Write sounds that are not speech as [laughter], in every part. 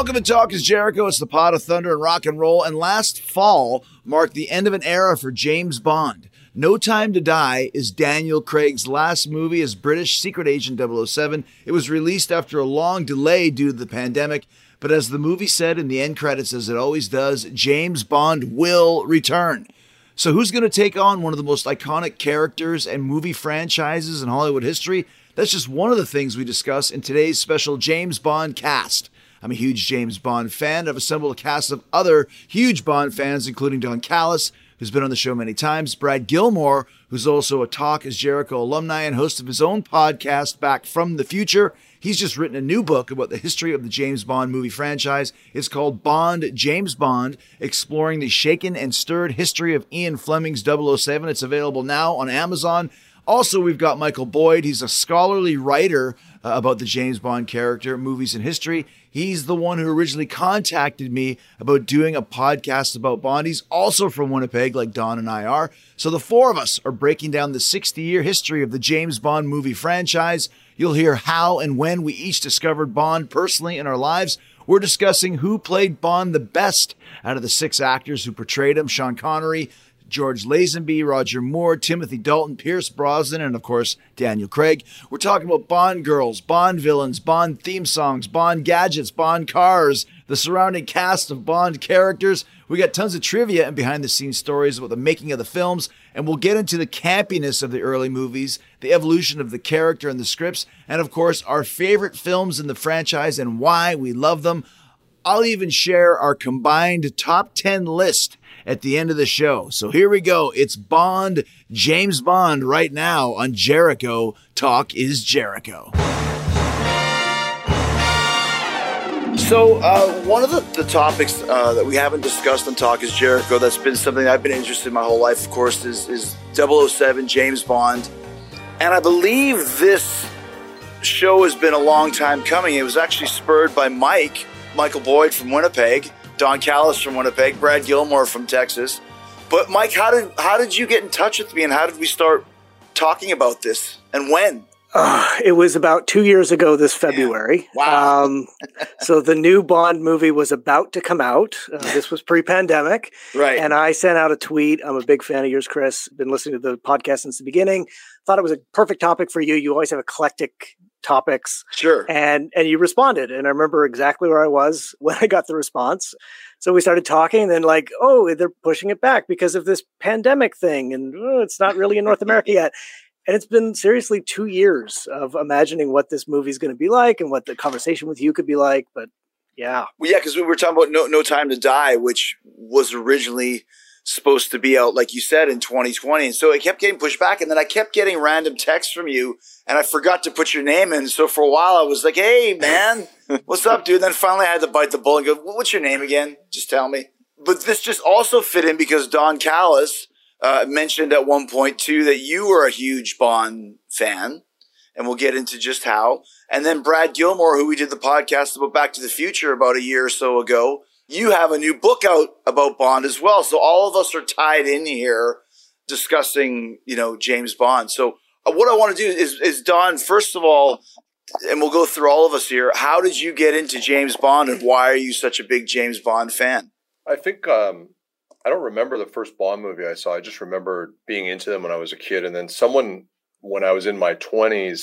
Welcome to Talk is Jericho. It's the pot of thunder and rock and roll. And last fall marked the end of an era for James Bond. No Time to Die is Daniel Craig's last movie as British secret agent 007. It was released after a long delay due to the pandemic, but as the movie said in the end credits, as it always does, James Bond will return. So, who's going to take on one of the most iconic characters and movie franchises in Hollywood history? That's just one of the things we discuss in today's special James Bond cast. I'm a huge James Bond fan. I've assembled a cast of other huge Bond fans, including Don Callis, who's been on the show many times, Brad Gilmore, who's also a Talk is Jericho alumni and host of his own podcast, Back from the Future. He's just written a new book about the history of the James Bond movie franchise. It's called Bond James Bond, exploring the shaken and stirred history of Ian Fleming's 007. It's available now on Amazon. Also, we've got Michael Boyd. He's a scholarly writer uh, about the James Bond character, movies, and history. He's the one who originally contacted me about doing a podcast about Bond. He's also from Winnipeg, like Don and I are. So the four of us are breaking down the 60 year history of the James Bond movie franchise. You'll hear how and when we each discovered Bond personally in our lives. We're discussing who played Bond the best out of the six actors who portrayed him Sean Connery, George Lazenby, Roger Moore, Timothy Dalton, Pierce Brosnan, and of course, Daniel Craig. We're talking about Bond girls, Bond villains, Bond theme songs, Bond gadgets, Bond cars, the surrounding cast of Bond characters. We got tons of trivia and behind the scenes stories about the making of the films, and we'll get into the campiness of the early movies, the evolution of the character and the scripts, and of course, our favorite films in the franchise and why we love them. I'll even share our combined top 10 list at the end of the show. So here we go. It's Bond, James Bond, right now on Jericho. Talk is Jericho. So, uh, one of the, the topics uh, that we haven't discussed on Talk is Jericho that's been something I've been interested in my whole life, of course, is, is 007 James Bond. And I believe this show has been a long time coming. It was actually spurred by Mike, Michael Boyd from Winnipeg, Don Callis from Winnipeg, Brad Gilmore from Texas. But Mike, how did how did you get in touch with me, and how did we start talking about this, and when? Uh, it was about two years ago this February. Yeah. Wow. Um, [laughs] so the new Bond movie was about to come out. Uh, [laughs] this was pre pandemic. Right. And I sent out a tweet. I'm a big fan of yours, Chris. Been listening to the podcast since the beginning. Thought it was a perfect topic for you. You always have eclectic topics. Sure. And and you responded. And I remember exactly where I was [laughs] when I got the response. So we started talking, and then like, oh, they're pushing it back because of this pandemic thing, and oh, it's not really in North America yet. And it's been seriously two years of imagining what this movie is going to be like and what the conversation with you could be like. But yeah, well, yeah, because we were talking about no, no Time to Die, which was originally supposed to be out, like you said, in 2020. And so it kept getting pushed back. And then I kept getting random texts from you, and I forgot to put your name in. So for a while, I was like, hey, man, [laughs] what's up, dude? And then finally, I had to bite the bullet and go, what's your name again? Just tell me. But this just also fit in because Don Callis uh, mentioned at one point, too, that you were a huge Bond fan. And we'll get into just how. And then Brad Gilmore, who we did the podcast about Back to the Future about a year or so ago, you have a new book out about Bond as well. So all of us are tied in here discussing, you know, James Bond. So uh, what I want to do is, is Don, first of all, and we'll go through all of us here. How did you get into James Bond and why are you such a big James Bond fan? I think, um, I don't remember the first Bond movie I saw. I just remember being into them when I was a kid. And then someone, when I was in my 20s,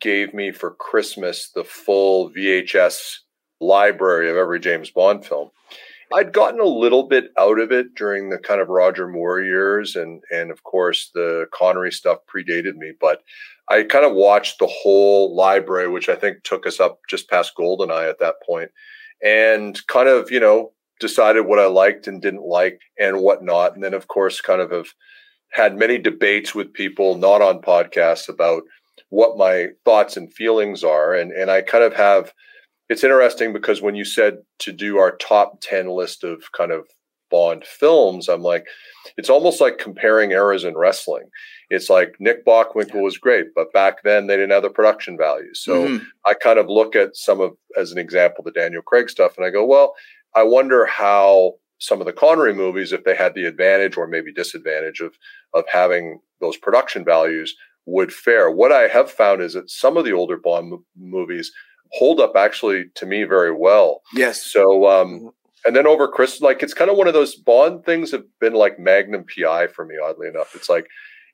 gave me for Christmas the full VHS library of every James Bond film. I'd gotten a little bit out of it during the kind of Roger Moore years, and and of course the Connery stuff predated me, but I kind of watched the whole library, which I think took us up just past Goldeneye at that point, and kind of you know decided what I liked and didn't like and whatnot, and then of course kind of have had many debates with people not on podcasts about what my thoughts and feelings are, and and I kind of have it's interesting because when you said to do our top 10 list of kind of Bond films, I'm like, it's almost like comparing eras in wrestling. It's like Nick Bockwinkel was great, but back then they didn't have the production values. So mm-hmm. I kind of look at some of, as an example, the Daniel Craig stuff, and I go, well, I wonder how some of the Connery movies, if they had the advantage or maybe disadvantage of of having those production values, would fare. What I have found is that some of the older Bond m- movies hold up actually to me very well. Yes. So, um, and then over Chris, like it's kind of one of those Bond things have been like Magnum PI for me, oddly enough. It's like,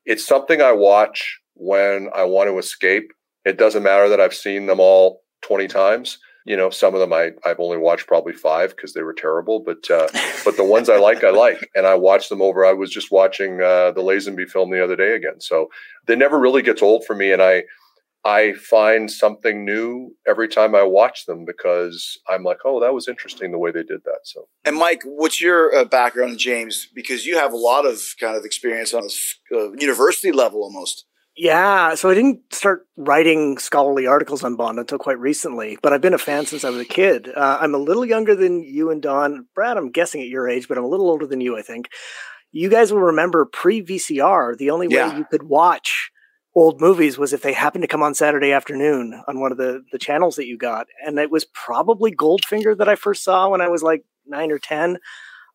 it's something I watch when I want to escape. It doesn't matter that I've seen them all 20 times. You know, some of them I, I've only watched probably five because they were terrible, but uh, but the ones I like, I like, [laughs] and I watch them over. I was just watching uh, the Lazenby film the other day again, so they never really gets old for me, and I I find something new every time I watch them because I'm like, oh, that was interesting the way they did that. So, and Mike, what's your uh, background James? Because you have a lot of kind of experience on a uh, university level almost. Yeah, so I didn't start writing scholarly articles on Bond until quite recently, but I've been a fan since I was a kid. Uh, I'm a little younger than you and Don. Brad, I'm guessing at your age, but I'm a little older than you, I think. You guys will remember pre VCR, the only way you could watch old movies was if they happened to come on Saturday afternoon on one of the the channels that you got, and it was probably Goldfinger that I first saw when I was like nine or ten.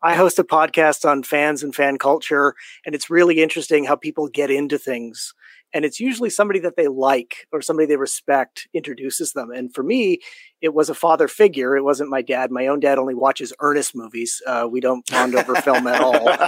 I host a podcast on fans and fan culture, and it's really interesting how people get into things and it's usually somebody that they like or somebody they respect introduces them. And for me, it was a father figure. It wasn't my dad. My own dad only watches Ernest movies. Uh, we don't bond over film at all. [laughs]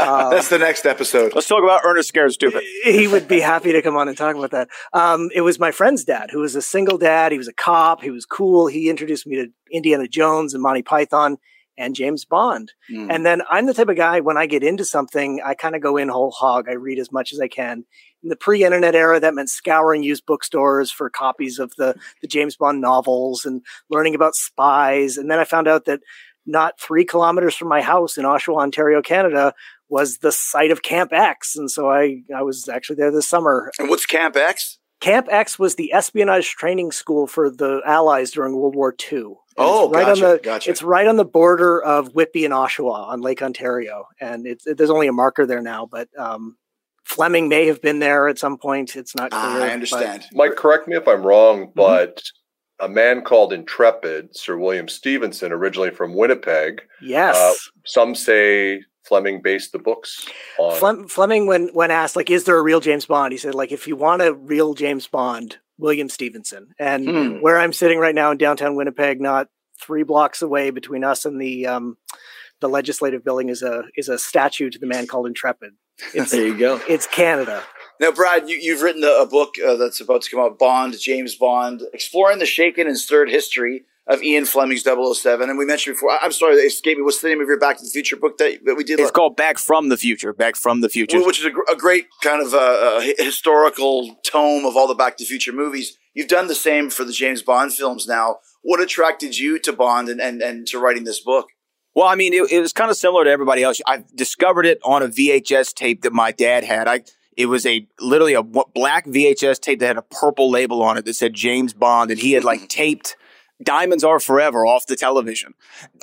Um, That's the next episode. Let's talk about Ernest Scared Stupid. He would be happy to come on and talk about that. Um, it was my friend's dad, who was a single dad. He was a cop. He was cool. He introduced me to Indiana Jones and Monty Python and James Bond. Mm. And then I'm the type of guy when I get into something, I kind of go in whole hog. I read as much as I can in the pre-internet era, that meant scouring used bookstores for copies of the the James Bond novels and learning about spies. And then I found out that not three kilometers from my house in Oshawa, Ontario, Canada, was the site of Camp X, and so I I was actually there this summer. And what's Camp X? Camp X was the espionage training school for the Allies during World War II. Oh, right gotcha, on the gotcha. it's right on the border of Whitby and Oshawa on Lake Ontario, and it's it, there's only a marker there now, but um, Fleming may have been there at some point. It's not clear. Ah, I understand. But... Mike, correct me if I'm wrong, mm-hmm. but a man called Intrepid, Sir William Stephenson, originally from Winnipeg. Yes. Uh, some say Fleming based the books on. Flem- Fleming, when when asked like, "Is there a real James Bond?" He said, "Like, if you want a real James Bond, William Stephenson. And hmm. where I'm sitting right now in downtown Winnipeg, not three blocks away between us and the um, the legislative building, is a is a statue to the man called Intrepid. [laughs] There you go. It's Canada. Now, Brad, you, have written a, book uh, that's about to come out, Bond, James Bond, exploring the shaken and stirred history of Ian Fleming's 007. And we mentioned before, I'm sorry, it escaped me. What's the name of your Back to the Future book that, that we did? It's called Back from the Future. Back from the Future. Which is a, a great kind of uh, uh historical tome of all the Back to the Future movies. You've done the same for the James Bond films now. What attracted you to Bond and, and, and to writing this book? Well, I mean, it, it, was kind of similar to everybody else. I discovered it on a VHS tape that my dad had. I it was a literally a black VHS tape that had a purple label on it that said James Bond, and he had like taped Diamonds Are Forever off the television.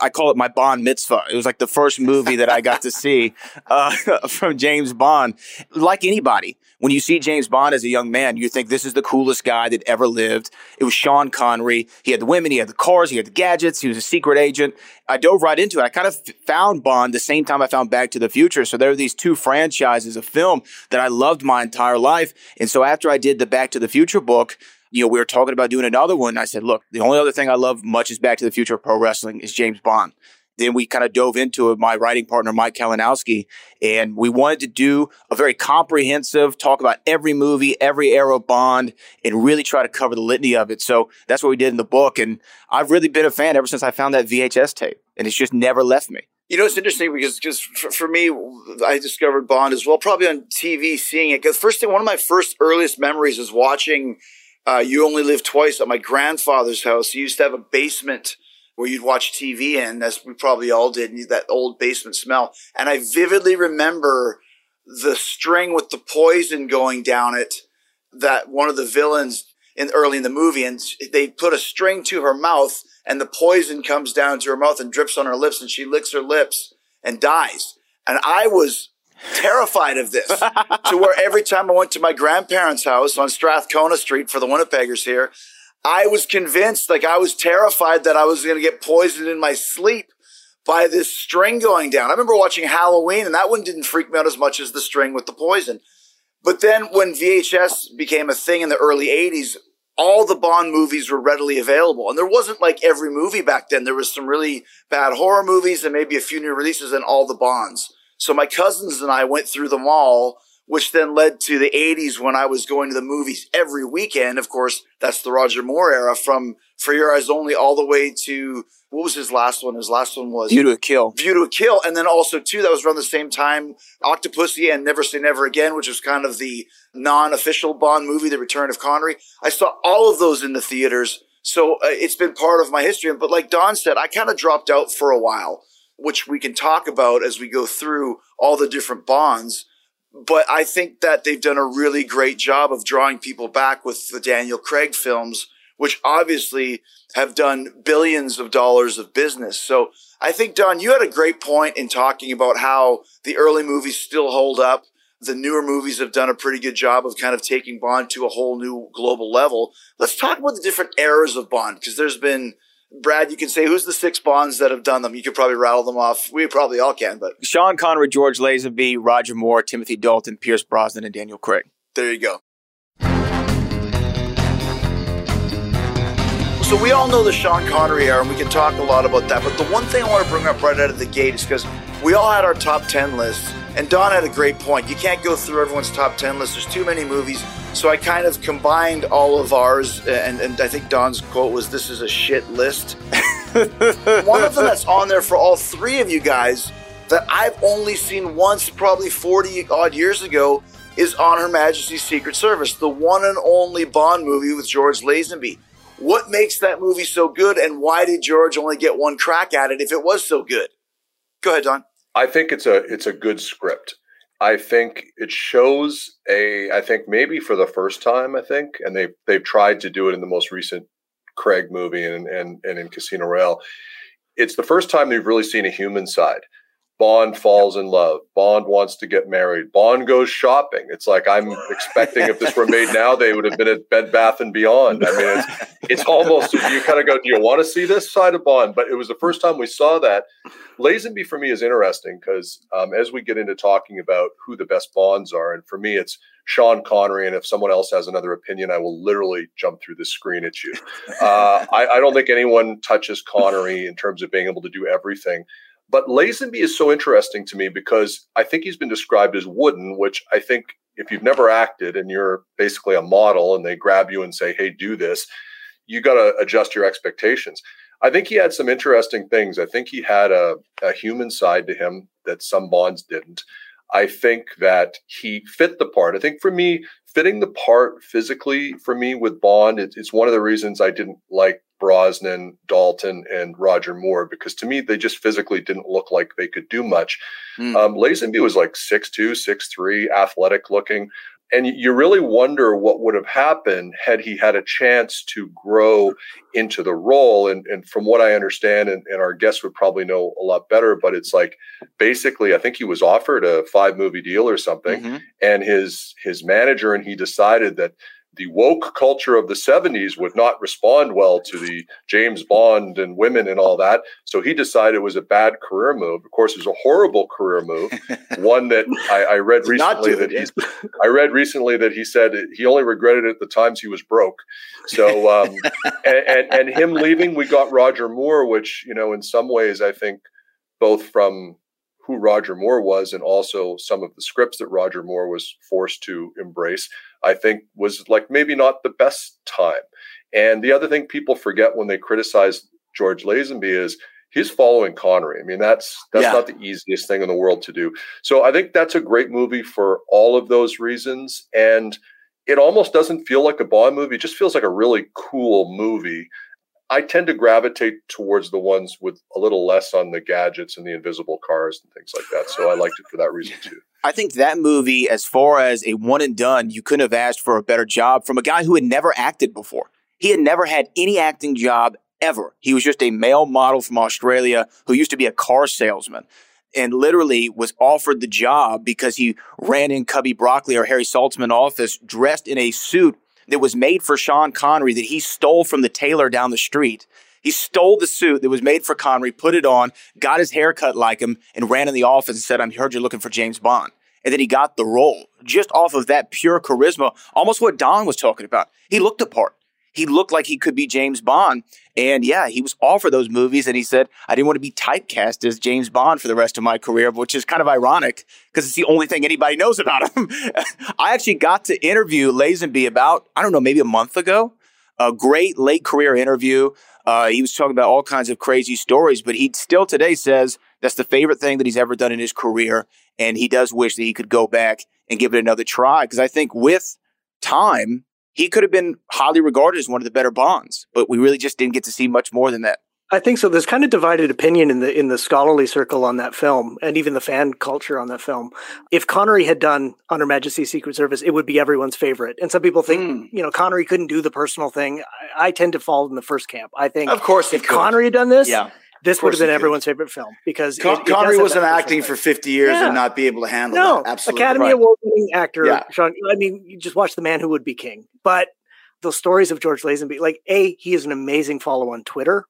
I call it my Bond mitzvah. It was like the first movie that I got to see [laughs] uh, [laughs] from James Bond. Like anybody, when you see James Bond as a young man, you think this is the coolest guy that ever lived. It was Sean Connery. He had the women, he had the cars, he had the gadgets, he was a secret agent. I dove right into it. I kind of found Bond the same time I found Back to the Future. So there are these two franchises of film that I loved my entire life. And so after I did the Back to the Future book, you know, we were talking about doing another one. I said, look, the only other thing I love much is Back to the Future of Pro Wrestling is James Bond. Then we kind of dove into it, my writing partner, Mike Kalinowski, and we wanted to do a very comprehensive talk about every movie, every era of Bond, and really try to cover the litany of it. So that's what we did in the book. And I've really been a fan ever since I found that VHS tape, and it's just never left me. You know, it's interesting because because for, for, me, I discovered Bond as well, probably on TV, seeing it. Because first thing, one of my first earliest memories is watching uh, You Only Live Twice at my grandfather's house. He used to have a basement where you'd watch TV in, as we probably all did, and that old basement smell. And I vividly remember the string with the poison going down it that one of the villains in early in the movie, and they put a string to her mouth, and the poison comes down to her mouth and drips on her lips, and she licks her lips and dies. And I was terrified of this to where every time I went to my grandparents' house on Strathcona Street for the Winnipeggers here, I was convinced, like I was terrified that I was going to get poisoned in my sleep by this string going down. I remember watching Halloween and that one didn't freak me out as much as the string with the poison. But then when VHS became a thing in the early 80s, all the Bond movies were readily available. And there wasn't like every movie back then. There was some really bad horror movies and maybe a few new releases and all the Bonds. So my cousins and I went through them all, which then led to the 80s when I was going to the movies every weekend. Of course, that's the Roger Moore era from For Your Eyes Only all the way to what was his last one? His last one was View to a Kill. View to a Kill. And then also, too, that was around the same time, Octopussy and Never Say Never Again, which was kind of the non official Bond movie, The Return of Connery. I saw all of those in the theaters. So uh, it's been part of my history. But like Don said, I kind of dropped out for a while, which we can talk about as we go through all the different Bonds. But I think that they've done a really great job of drawing people back with the Daniel Craig films which obviously have done billions of dollars of business. So I think, Don, you had a great point in talking about how the early movies still hold up. The newer movies have done a pretty good job of kind of taking Bond to a whole new global level. Let's talk about the different eras of Bond because there's been Brad, you can say who's the six Bonds that have done them. You could probably rattle them off. We probably all can, but Sean Connery, George Lazenby, Roger Moore, Timothy Dalton, Pierce Brosnan, and Daniel Craig. There you go. So we all know the Sean Connery era, and we can talk a lot about that. But the one thing I want to bring up right out of the gate is because we all had our top 10 lists, and Don had a great point. You can't go through everyone's top 10 list. There's too many movies. So I kind of combined all of ours, and, and I think Don's quote was, This is a shit list. [laughs] one of them that's on there for all three of you guys that I've only seen once, probably 40 odd years ago, is On Her Majesty's Secret Service, the one and only Bond movie with George Lazenby. What makes that movie so good, and why did George only get one crack at it if it was so good? Go ahead, Don. I think it's a it's a good script. I think it shows a I think maybe for the first time, I think, and they they've tried to do it in the most recent Craig movie and and, and in Casino Royale. It's the first time they've really seen a human side. Bond falls in love. Bond wants to get married. Bond goes shopping. It's like I'm expecting if this were made now, they would have been at Bed Bath and Beyond. I mean, it's, it's almost you kind of go, do you want to see this side of Bond? But it was the first time we saw that. Lazenby for me is interesting because um, as we get into talking about who the best Bonds are, and for me, it's Sean Connery. And if someone else has another opinion, I will literally jump through the screen at you. Uh, I, I don't think anyone touches Connery in terms of being able to do everything. But Lazenby is so interesting to me because I think he's been described as wooden, which I think if you've never acted and you're basically a model and they grab you and say, hey, do this, you got to adjust your expectations. I think he had some interesting things. I think he had a, a human side to him that some Bonds didn't. I think that he fit the part. I think for me, fitting the part physically for me with Bond, it, it's one of the reasons I didn't like Brosnan, Dalton, and Roger Moore because to me they just physically didn't look like they could do much. Mm. Um, Lazenby was like 6'2", 6'3", athletic looking. And you really wonder what would have happened had he had a chance to grow into the role. And, and from what I understand, and, and our guests would probably know a lot better, but it's like basically, I think he was offered a five movie deal or something, mm-hmm. and his his manager and he decided that the woke culture of the 70s would not respond well to the James Bond and women and all that. So he decided it was a bad career move. Of course, it was a horrible career move. [laughs] One that I, I read recently that he's, [laughs] I read recently that he said he only regretted it the times he was broke. So, um, [laughs] and, and, and him leaving, we got Roger Moore, which, you know, in some ways, I think both from who Roger Moore was and also some of the scripts that Roger Moore was forced to embrace, I think was like maybe not the best time. And the other thing people forget when they criticize George Lazenby is he's following Connery. I mean, that's that's yeah. not the easiest thing in the world to do. So I think that's a great movie for all of those reasons. And it almost doesn't feel like a Bond movie; it just feels like a really cool movie I tend to gravitate towards the ones with a little less on the gadgets and the invisible cars and things like that. So I liked it for that reason too. [laughs] I think that movie, as far as a one and done, you couldn't have asked for a better job from a guy who had never acted before. He had never had any acting job ever. He was just a male model from Australia who used to be a car salesman and literally was offered the job because he ran in Cubby Broccoli or Harry Saltzman office dressed in a suit that was made for Sean Connery that he stole from the tailor down the street. He stole the suit that was made for Connery, put it on, got his hair cut like him, and ran in the office and said, I heard you're looking for James Bond. And then he got the role just off of that pure charisma, almost what Don was talking about. He looked the part. He looked like he could be James Bond. And yeah, he was all for those movies. And he said, I didn't want to be typecast as James Bond for the rest of my career, which is kind of ironic because it's the only thing anybody knows about him. [laughs] I actually got to interview Lazenby about, I don't know, maybe a month ago. A great late career interview. Uh, he was talking about all kinds of crazy stories, but he still today says that's the favorite thing that he's ever done in his career. And he does wish that he could go back and give it another try. Because I think with time, he could have been highly regarded as one of the better Bonds, but we really just didn't get to see much more than that. I think so. There's kind of divided opinion in the in the scholarly circle on that film, and even the fan culture on that film. If Connery had done On Her Majesty's Secret Service, it would be everyone's favorite. And some people think, mm. you know, Connery couldn't do the personal thing. I, I, tend to fall in the first camp. I think, of course, if Connery had done this, yeah. This would have been everyone's could. favorite film because Con- it, it Connery wasn't acting for 50 years yeah. and not be able to handle it. no, that. Absolutely. Academy right. Award winning actor, yeah. Sean. I mean, you just watch The Man Who Would Be King. But the stories of George Lazenby, like A, he is an amazing follow on Twitter.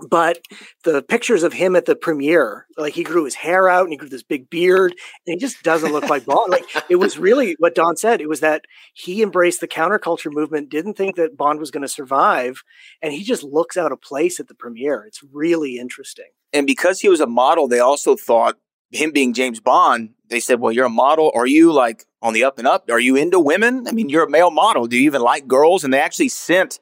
But the pictures of him at the premiere, like he grew his hair out and he grew this big beard, and he just doesn't look like Bond. Like it was really what Don said. It was that he embraced the counterculture movement, didn't think that Bond was going to survive, and he just looks out of place at the premiere. It's really interesting. And because he was a model, they also thought him being James Bond, they said, Well, you're a model. Are you like on the up and up? Are you into women? I mean, you're a male model. Do you even like girls? And they actually sent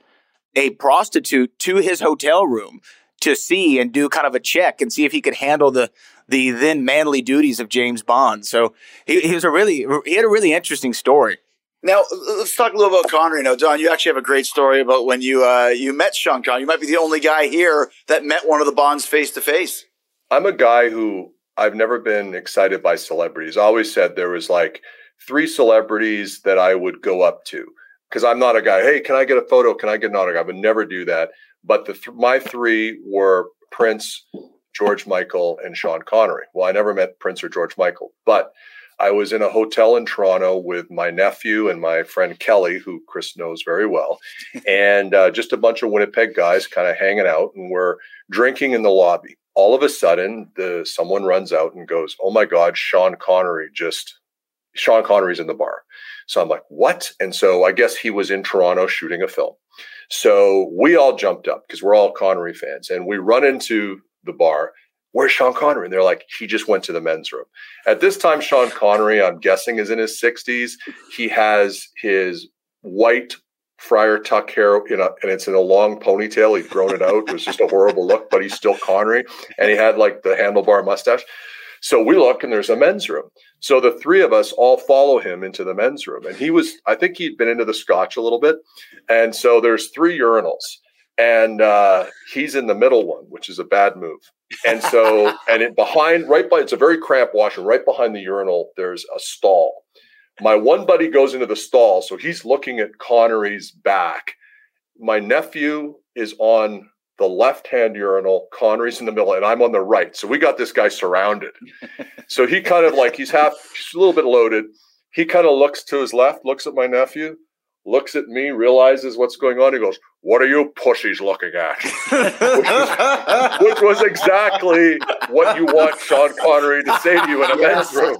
a prostitute to his hotel room to see and do kind of a check and see if he could handle the the then manly duties of James Bond. So he, he was a really he had a really interesting story. Now let's talk a little about Connery. Now, Don, you actually have a great story about when you uh, you met Sean Connery. You might be the only guy here that met one of the Bonds face to face. I'm a guy who I've never been excited by celebrities. I always said there was like three celebrities that I would go up to because I'm not a guy. Hey, can I get a photo? Can I get an autograph? I would never do that. But the th- my three were Prince, George Michael, and Sean Connery. Well, I never met Prince or George Michael, but I was in a hotel in Toronto with my nephew and my friend Kelly, who Chris knows very well, [laughs] and uh, just a bunch of Winnipeg guys kind of hanging out, and we're drinking in the lobby. All of a sudden, the someone runs out and goes, "Oh my God, Sean Connery just Sean Connery's in the bar." So I'm like, "What?" And so I guess he was in Toronto shooting a film. So we all jumped up because we're all Connery fans, and we run into the bar where's Sean Connery? And they're like, he just went to the men's room. At this time, Sean Connery, I'm guessing, is in his 60s. He has his white friar tuck hair a, and it's in a long ponytail. He'd grown it out. It was just a horrible look, but he's still Connery. And he had like the handlebar mustache. So we look and there's a men's room. So the three of us all follow him into the men's room. And he was, I think he'd been into the scotch a little bit. And so there's three urinals. And uh, he's in the middle one, which is a bad move. And so, [laughs] and it behind, right by, it's a very cramped washroom. Right behind the urinal, there's a stall. My one buddy goes into the stall, so he's looking at Connery's back. My nephew is on the left hand urinal, Connery's in the middle, and I'm on the right. So we got this guy surrounded. [laughs] so he kind of like he's half, he's a little bit loaded. He kind of looks to his left, looks at my nephew, looks at me, realizes what's going on. He goes, What are you pussies looking at? which, was, [laughs] which, was, exactly what you want Sean Connery to say to you in a men's room.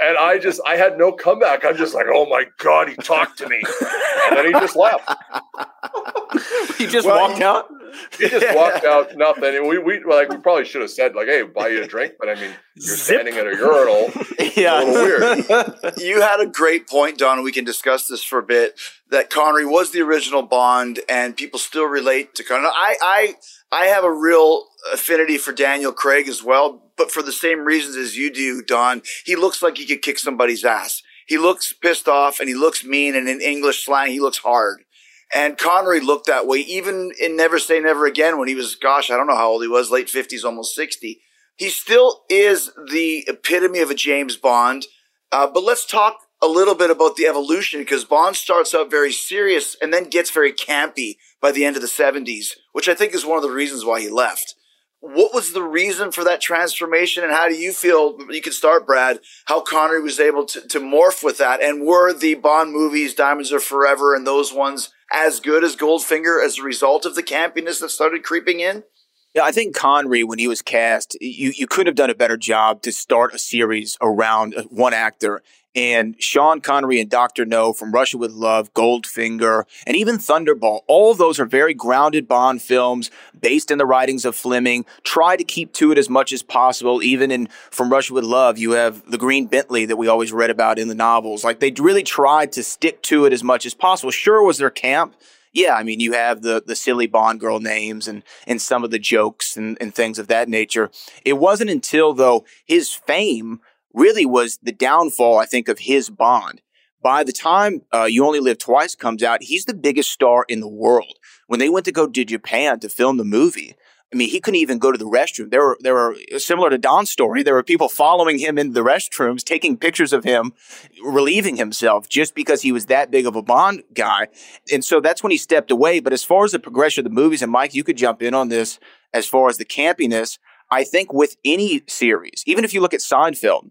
And I just, I had no comeback. I'm just like, Oh my God, he talked to me. And then he just left. he just well, walked out? He just walked out, nothing. And we, we like we probably should have said like, "Hey, buy you a drink," but I mean, you're Zip. standing at a urinal. [laughs] yeah, a weird. [laughs] you had a great point, Don. We can discuss this for a bit. That Connery was the original Bond, and people still relate to Connery. I, I, I have a real affinity for Daniel Craig as well, but for the same reasons as you do, Don. He looks like he could kick somebody's ass. He looks pissed off, and he looks mean, and in English slang, he looks hard. And Connery looked that way, even in Never Say Never Again when he was, gosh, I don't know how old he was, late 50s, almost 60. He still is the epitome of a James Bond. Uh, but let's talk a little bit about the evolution because Bond starts out very serious and then gets very campy by the end of the 70s, which I think is one of the reasons why he left. What was the reason for that transformation, and how do you feel? You can start, Brad. How Connery was able to, to morph with that, and were the Bond movies, Diamonds Are Forever, and those ones as good as Goldfinger as a result of the campiness that started creeping in? Yeah, I think Connery, when he was cast, you, you could have done a better job to start a series around uh, one actor and Sean Connery and Dr. No from Russia with Love, Goldfinger, and even Thunderball. All those are very grounded Bond films based in the writings of Fleming. Try to keep to it as much as possible. Even in From Russia with Love, you have the Green Bentley that we always read about in the novels. Like they really tried to stick to it as much as possible. Sure was their camp. Yeah, I mean, you have the the silly Bond girl names and and some of the jokes and, and things of that nature. It wasn't until though his fame really was the downfall, I think, of his Bond. By the time uh, You Only Live Twice comes out, he's the biggest star in the world. When they went to go to Japan to film the movie, I mean, he couldn't even go to the restroom. There were there were similar to Don's story. There were people following him into the restrooms, taking pictures of him, relieving himself just because he was that big of a Bond guy. And so that's when he stepped away. But as far as the progression of the movies, and Mike, you could jump in on this as far as the campiness. I think with any series, even if you look at Seinfeld,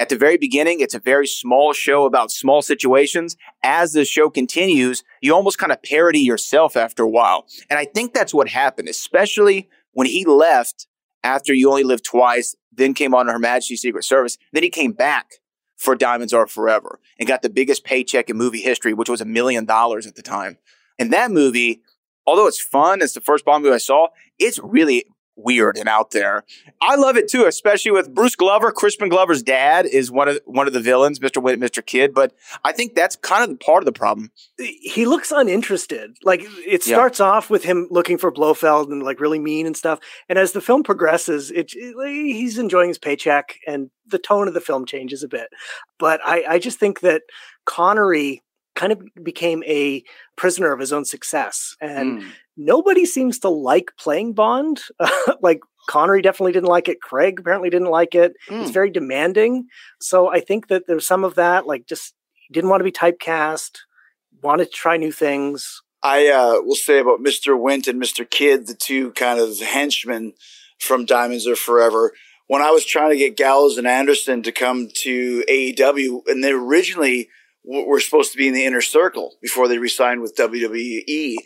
at the very beginning, it's a very small show about small situations. As the show continues, you almost kind of parody yourself after a while. And I think that's what happened, especially when he left after You Only Live Twice, then came on Her Majesty's Secret Service. Then he came back for Diamonds Are Forever and got the biggest paycheck in movie history, which was a million dollars at the time. And that movie, although it's fun, it's the first Bond movie I saw, it's really weird and out there. I love it too, especially with Bruce Glover. Crispin Glover's dad is one of one of the villains, Mr. Wint, Mr. Kidd. But I think that's kind of part of the problem. He looks uninterested. Like it starts yeah. off with him looking for Blofeld and like really mean and stuff. And as the film progresses, it, it he's enjoying his paycheck and the tone of the film changes a bit. But I, I just think that Connery kind of became a prisoner of his own success. And mm. nobody seems to like playing Bond. [laughs] like Connery definitely didn't like it. Craig apparently didn't like it. Mm. It's very demanding. So I think that there's some of that, like just didn't want to be typecast, wanted to try new things. I uh, will say about Mr. Wint and Mr. Kidd, the two kind of henchmen from Diamonds Are Forever. When I was trying to get Gallows and Anderson to come to AEW, and they originally were supposed to be in the inner circle before they re-signed with WWE.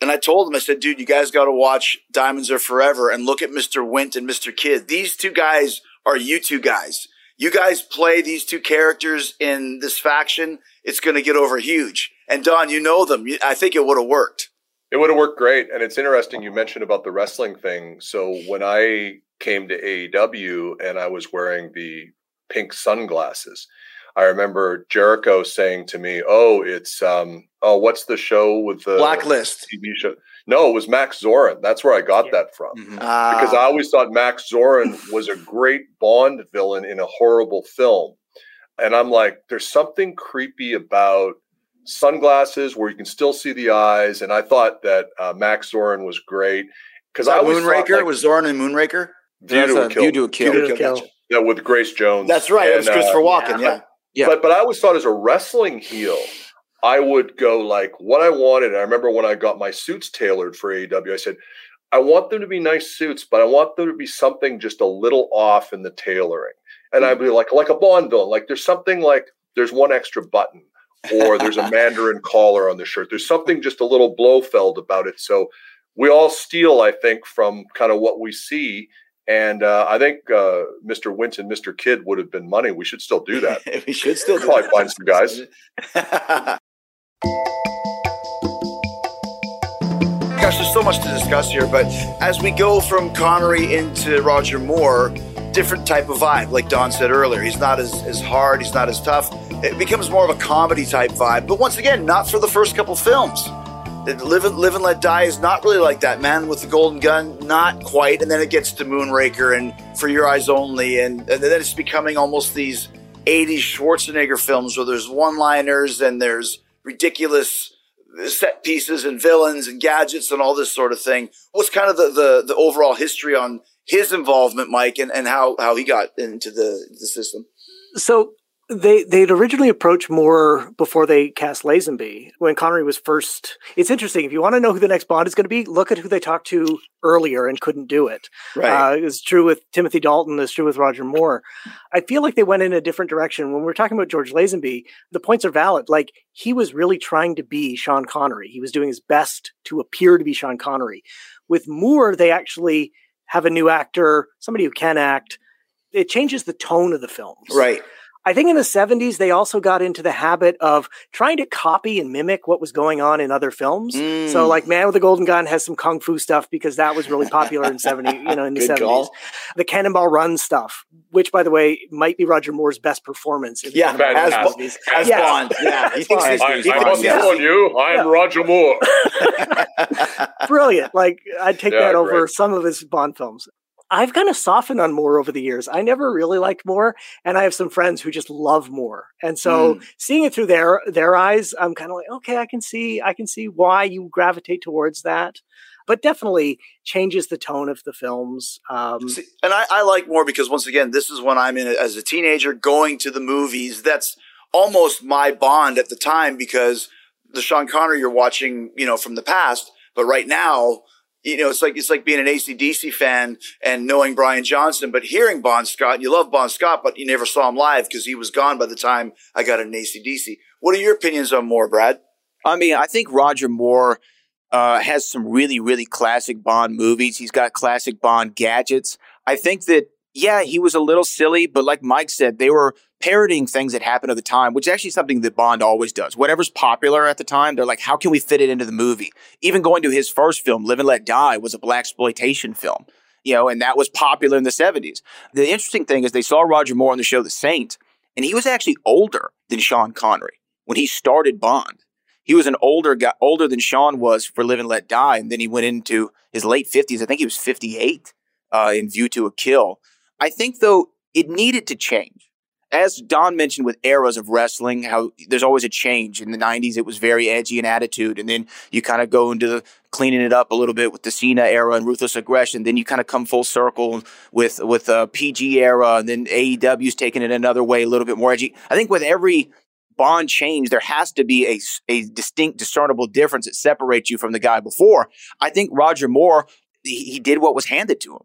And I told them, I said, dude, you guys got to watch Diamonds Are Forever and look at Mr. Wint and Mr. Kidd. These two guys are you two guys. You guys play these two characters in this faction. It's going to get over huge. And Don, you know them. I think it would have worked. It would have worked great. And it's interesting you mentioned about the wrestling thing. So when I came to AEW and I was wearing the pink sunglasses, I remember Jericho saying to me, "Oh, it's um, oh, what's the show with the Blacklist TV show?" No, it was Max Zorin. That's where I got yeah. that from. Mm-hmm. Uh, because I always thought Max Zorin was a great Bond villain in a horrible film, and I'm like, there's something creepy about sunglasses where you can still see the eyes, and I thought that uh, Max Zorin was great because I Moonraker like, was Zorin and Moonraker. View to, a, kill. View to a kill. View to a kill. Yeah, with Grace Jones. That's right. And, it was Christopher uh, Walken. yeah. Yeah. But but I always thought as a wrestling heel, I would go like what I wanted. I remember when I got my suits tailored for AEW, I said, I want them to be nice suits, but I want them to be something just a little off in the tailoring. And I'd be hmm. like, like a Bond villain. Like there's something like there's one extra button, or there's a [laughs] Mandarin collar on the shirt. There's something just a little Blofeld about it. So we all steal, I think, from kind of what we see and uh, I think uh, Mr. Winton, Mr. Kidd would have been money. We should still do that. [laughs] we should still probably find some guys. [laughs] Gosh, there's so much to discuss here, but as we go from Connery into Roger Moore, different type of vibe. Like Don said earlier, he's not as, as hard, he's not as tough. It becomes more of a comedy type vibe, but once again, not for the first couple films. Live and, Live and Let Die is not really like that. Man with the Golden Gun, not quite. And then it gets to Moonraker and For Your Eyes Only. And, and then it's becoming almost these 80s Schwarzenegger films where there's one liners and there's ridiculous set pieces and villains and gadgets and all this sort of thing. What's kind of the, the, the overall history on his involvement, Mike, and, and how, how he got into the, the system? So they they'd originally approached Moore before they cast Lazenby when Connery was first. It's interesting if you want to know who the next Bond is going to be. Look at who they talked to earlier and couldn't do it. Right, uh, it's true with Timothy Dalton. It's true with Roger Moore. I feel like they went in a different direction when we're talking about George Lazenby. The points are valid. Like he was really trying to be Sean Connery. He was doing his best to appear to be Sean Connery. With Moore, they actually have a new actor, somebody who can act. It changes the tone of the films. Right I think in the 70s, they also got into the habit of trying to copy and mimic what was going on in other films. Mm. So, like Man with the Golden Gun has some kung fu stuff because that was really popular in 70, you know, in the [laughs] 70s. Call. The Cannonball Run stuff, which, by the way, might be Roger Moore's best performance. In yeah, as, as, as yes. Bond. Yeah, he thinks I, I, I must warn you, I am yeah. Roger Moore. [laughs] Brilliant. Like, I'd take yeah, that over great. some of his Bond films. I've kind of softened on Moore over the years. I never really liked Moore, and I have some friends who just love Moore. And so mm. seeing it through their their eyes, I'm kind of like, okay, I can see I can see why you gravitate towards that. But definitely changes the tone of the films. Um, see, and I, I like Moore because once again, this is when I'm in as a teenager going to the movies. That's almost my bond at the time because the Sean Connery you're watching, you know, from the past. But right now, you know, it's like it's like being an ACDC fan and knowing Brian Johnson, but hearing Bon Scott. You love Bon Scott, but you never saw him live because he was gone by the time I got an ACDC. What are your opinions on Moore, Brad? I mean, I think Roger Moore uh, has some really, really classic Bond movies. He's got classic Bond gadgets. I think that yeah, he was a little silly, but like Mike said, they were parroting things that happened at the time, which is actually something that Bond always does. Whatever's popular at the time, they're like, how can we fit it into the movie? Even going to his first film, Live and Let Die, was a black exploitation film, you know, and that was popular in the 70s. The interesting thing is they saw Roger Moore on the show The Saint, and he was actually older than Sean Connery when he started Bond. He was an older guy, older than Sean was for Live and Let Die, and then he went into his late 50s. I think he was 58 uh, in View to a Kill I think though it needed to change. As Don mentioned with eras of wrestling, how there's always a change. In the 90s, it was very edgy in attitude. And then you kind of go into the cleaning it up a little bit with the Cena era and ruthless aggression. Then you kind of come full circle with, with uh, a PG era. And then AEW's taking it another way, a little bit more edgy. I think with every Bond change, there has to be a, a distinct, discernible difference that separates you from the guy before. I think Roger Moore, he, he did what was handed to him.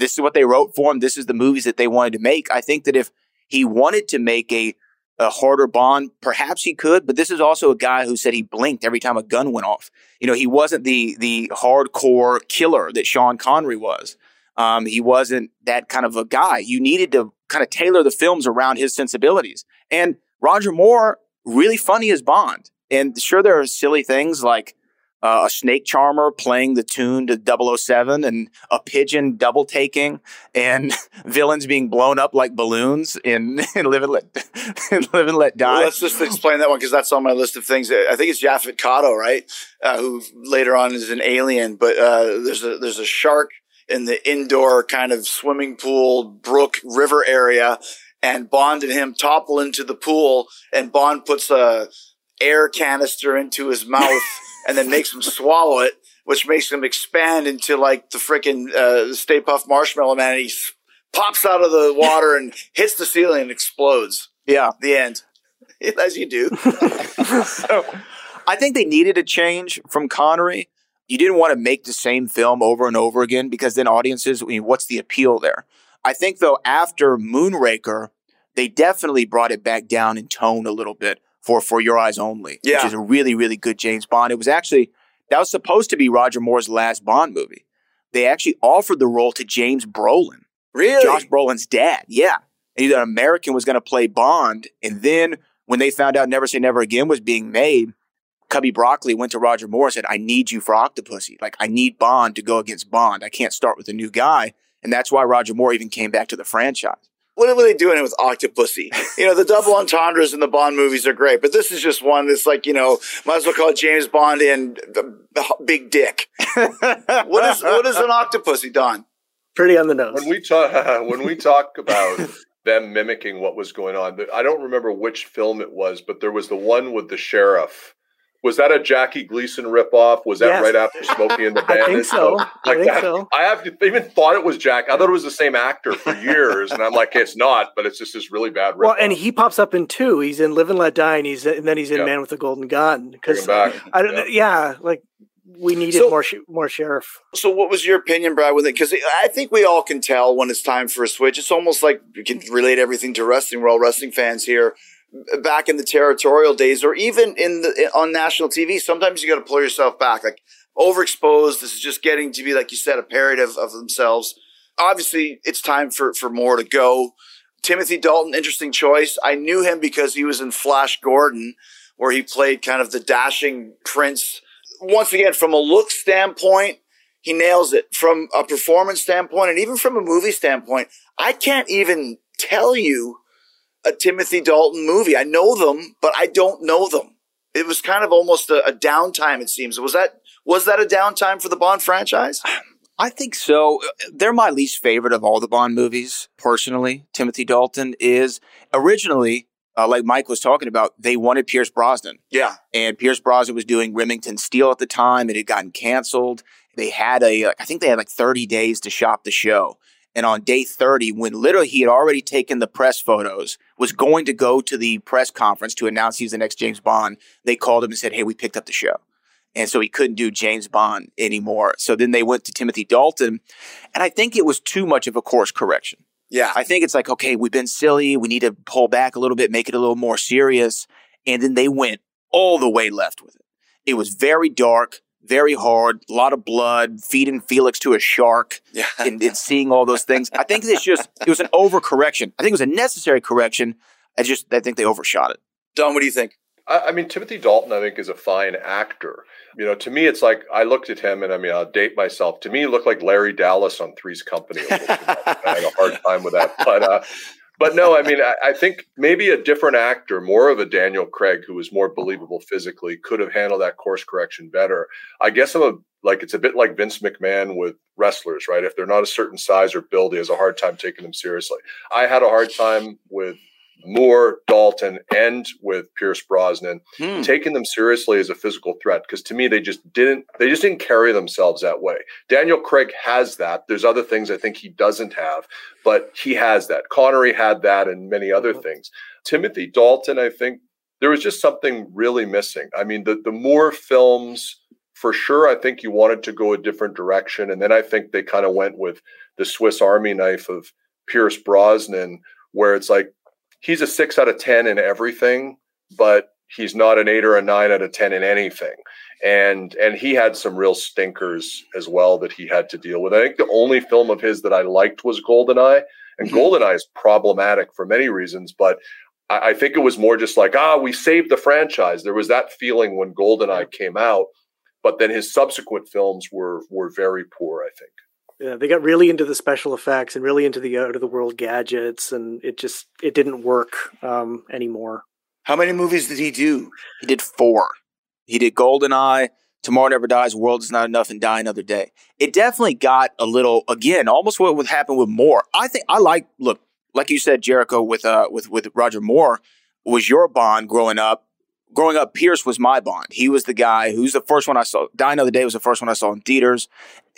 This is what they wrote for him. This is the movies that they wanted to make. I think that if he wanted to make a a harder Bond, perhaps he could, but this is also a guy who said he blinked every time a gun went off. You know, he wasn't the the hardcore killer that Sean Connery was. Um, he wasn't that kind of a guy. You needed to kind of tailor the films around his sensibilities. And Roger Moore, really funny as Bond. And sure, there are silly things like uh, a snake charmer playing the tune to 007 and a pigeon double taking and [laughs] villains being blown up like balloons in, [laughs] in Live and Let, [laughs] in Live and Let Die. Well, let's just explain that one because that's on my list of things. I think it's Yaphet Kotto, right? Uh, who later on is an alien, but uh, there's a there's a shark in the indoor kind of swimming pool, brook, river area, and Bond and him topple into the pool, and Bond puts a air canister into his mouth [laughs] and then makes him swallow it, which makes him expand into like the freaking uh, Stay Puft Marshmallow Man. And he pops out of the [laughs] water and hits the ceiling and explodes. Yeah, the end, [laughs] as you do. so, I think they needed a change from Connery. You didn't want to make the same film over and over again because then audiences, I mean, what's the appeal there? I think though after Moonraker, they definitely brought it back down in tone a little bit for For Your Eyes Only, yeah. which is a really, really good James Bond. It was actually, that was supposed to be Roger Moore's last Bond movie. They actually offered the role to James Brolin. Really? Josh Brolin's dad, yeah. And an American was going to play Bond. And then when they found out Never Say Never Again was being made, Cubby Broccoli went to Roger Moore and said, I need you for Octopussy. Like, I need Bond to go against Bond. I can't start with a new guy. And that's why Roger Moore even came back to the franchise what were they doing It with Octopussy? You know, the double entendres in the Bond movies are great, but this is just one that's like, you know, might as well call it James Bond and the Big Dick. [laughs] what is what is an Octopussy, Don? Pretty on the nose. When we talk [laughs] when we talk about them mimicking what was going on, I don't remember which film it was, but there was the one with the sheriff was that a Jackie Gleason ripoff? Was that yes. right after Smokey and the Bandit? [laughs] I think so. Like I think that, so. I have to, even thought it was Jack. I thought it was the same actor for [laughs] years, and I'm like, it's not. But it's just this really bad. Well, and he pops up in two. He's in Live and Let Die, and he's and then he's in Man with the Golden Gun. Because I don't. Yeah. yeah, like we needed so, more more sheriff. So, what was your opinion, Brad? With it, because I think we all can tell when it's time for a switch. It's almost like we can relate everything to wrestling. We're all wrestling fans here back in the territorial days or even in the on national TV, sometimes you got to pull yourself back. Like overexposed, this is just getting to be like you said, a parody of, of themselves. Obviously, it's time for for Moore to go. Timothy Dalton, interesting choice. I knew him because he was in Flash Gordon, where he played kind of the dashing prince. Once again, from a look standpoint, he nails it. From a performance standpoint, and even from a movie standpoint, I can't even tell you a Timothy Dalton movie. I know them, but I don't know them. It was kind of almost a, a downtime. It seems. Was that was that a downtime for the Bond franchise? I think so. They're my least favorite of all the Bond movies, personally. Timothy Dalton is originally, uh, like Mike was talking about, they wanted Pierce Brosnan. Yeah. And Pierce Brosnan was doing Remington Steele at the time. It had gotten canceled. They had a, I think they had like 30 days to shop the show. And on day 30, when literally he had already taken the press photos, was going to go to the press conference to announce he's the next James Bond, they called him and said, Hey, we picked up the show and so he couldn't do James Bond anymore. So then they went to Timothy Dalton, and I think it was too much of a course correction. Yeah. I think it's like, okay, we've been silly. We need to pull back a little bit, make it a little more serious. And then they went all the way left with it. It was very dark, very hard, a lot of blood, feeding Felix to a shark, Yeah. and, and seeing all those things. I think it's just, it was an overcorrection. I think it was a necessary correction. I just, I think they overshot it. Don, what do you think? I, I mean, Timothy Dalton, I think, is a fine actor. You know, to me, it's like I looked at him, and I mean, I'll date myself. To me, he looked like Larry Dallas on Three's Company. A little too. I had a hard time with that, but uh, but no, I mean, I, I think maybe a different actor, more of a Daniel Craig, who was more believable physically, could have handled that course correction better. I guess I'm a like it's a bit like Vince McMahon with wrestlers, right? If they're not a certain size or build, he has a hard time taking them seriously. I had a hard time with Moore, Dalton, and with Pierce Brosnan, Hmm. taking them seriously as a physical threat. Because to me, they just didn't they just didn't carry themselves that way. Daniel Craig has that. There's other things I think he doesn't have, but he has that. Connery had that, and many other things. Timothy Dalton, I think there was just something really missing. I mean, the the Moore films. For sure, I think you wanted to go a different direction. And then I think they kind of went with the Swiss Army knife of Pierce Brosnan, where it's like he's a six out of 10 in everything, but he's not an eight or a nine out of 10 in anything. And and he had some real stinkers as well that he had to deal with. I think the only film of his that I liked was Goldeneye. And Mhm. Goldeneye is problematic for many reasons, but I, I think it was more just like, ah, we saved the franchise. There was that feeling when Goldeneye came out, but then his subsequent films were were very poor, I think. Yeah, they got really into the special effects and really into the out of the world gadgets, and it just it didn't work um, anymore. How many movies did he do? He did four. He did Goldeneye, Tomorrow Never Dies, World Is Not Enough, and Die Another Day. It definitely got a little, again, almost what would happen with Moore. I think I like, look, like you said, Jericho with uh with with Roger Moore was your bond growing up. Growing up, Pierce was my bond. He was the guy who's the first one I saw. Die Another Day was the first one I saw in theaters.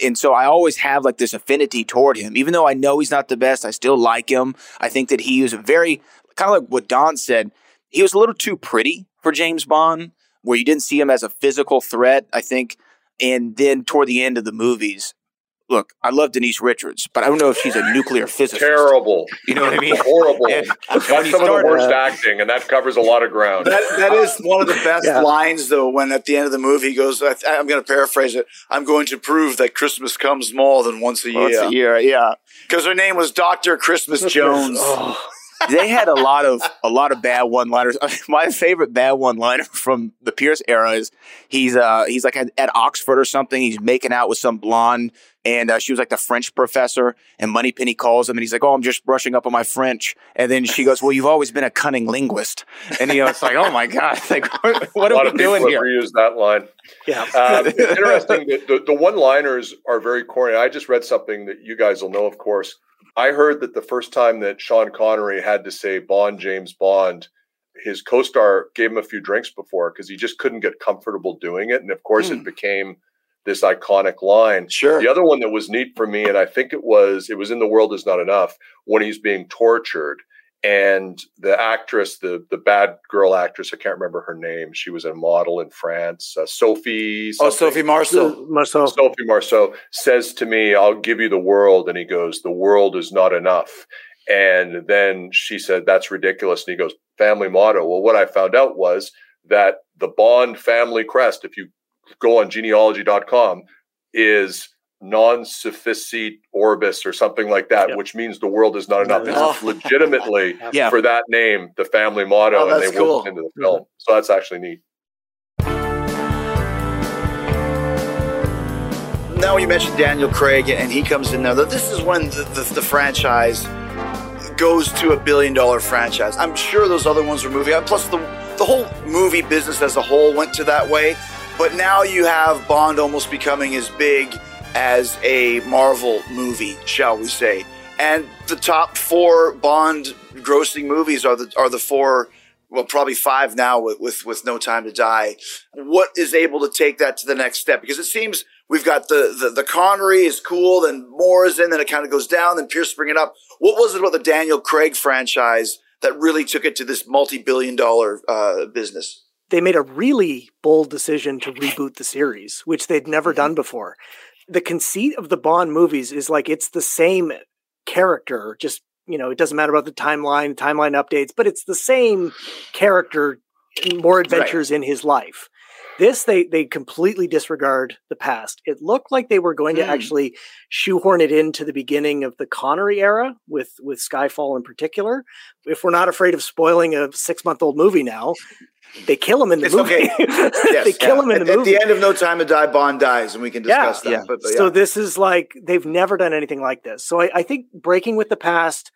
And so I always have like this affinity toward him. Even though I know he's not the best, I still like him. I think that he was a very, kind of like what Don said, he was a little too pretty for James Bond, where you didn't see him as a physical threat, I think. And then toward the end of the movies, look, I love Denise Richards, but I don't know if she's a nuclear physicist. Terrible. You know what I mean? Horrible. And That's when you some of the worst uh, acting, and that covers a lot of ground. That that is one of the [laughs] best Yeah. lines, though. When at the end of the movie, he goes, I, "I'm going to paraphrase it. I'm going to prove that Christmas comes more than once a Once year." a year, yeah. Because her name was Doctor Christmas [laughs] Jones. Oh, they had a lot of a lot of bad one liners. [laughs] My favorite bad one liner from the Pierce era is he's uh he's like at, at Oxford or something. He's making out with some blonde, and uh, she was like the French professor. And Moneypenny calls him, and he's like, "Oh, I'm just brushing up on my French." And then she goes, "Well, you've always been a cunning linguist." And you know, it's like, "Oh my god, [laughs] like what, what a lot are of we people doing have here?" reused that line. yeah. Um, [laughs] it's interesting that the, the one-liners are very corny. I just read something that you guys will know, of course. I heard that the first time that Sean Connery had to say Bond, James Bond, his co-star gave him a few drinks before because he just couldn't get comfortable doing it, and of course, Hmm. it became this iconic line. Sure. The other one that was neat for me, and I think it was it was in the world is not enough when he's being tortured, and the actress, the the bad girl actress, I can't remember her name. She was a model in France, uh, Sophie. Oh. Sophie Marceau. Marceau. Sophie Marceau says to me, "I'll give you the world," and he goes, "The world is not enough." And then she said, "That's ridiculous." And he goes, "Family motto." Well, what I found out was that the Bond family crest, if you go on genealogy.com, is non sufficit orbis or something like that, Yep. which means the world is not enough. This Oh. is legitimately [laughs] Yeah. for that name, the family motto, Oh, and they cool. worked into the film. Mm-hmm. So that's actually neat. now you mentioned Daniel Craig, and he comes in now. This is when the, the, the franchise goes to a billion dollar franchise. I'm sure those other ones were moving up. Plus, the, the whole movie business as a whole went to that way. But now you have Bond almost becoming as big as a Marvel movie, shall we say. And the top four Bond grossing movies are the are the four well, probably five now with, with, with No Time to Die. What is able to take that to the next step? Because it seems we've got the, the, the Connery is cool, then Moore is in, then it kind of goes down, then Pierce bring it up. What was it about the Daniel Craig franchise that really took it to this multi-billion dollar uh, business? they made a really bold decision to reboot the series, which they'd never done before. The conceit of the Bond movies is like it's the same character, just you know, it doesn't matter about the timeline, timeline updates, but it's the same character, more adventures in his life. This they they completely disregard the past. It looked like they were going to Hmm. actually shoehorn it into the beginning of the Connery era with with Skyfall in particular. If we're not afraid of spoiling a six month old movie now, they kill him in the It's movie. okay. [laughs] Yes, they kill yeah. him in at, the at movie. the end of No Time to Die, Bond dies, and we can Yeah, discuss that. yeah. But, but So this is like they've never done anything like this. So I, I think breaking with the past,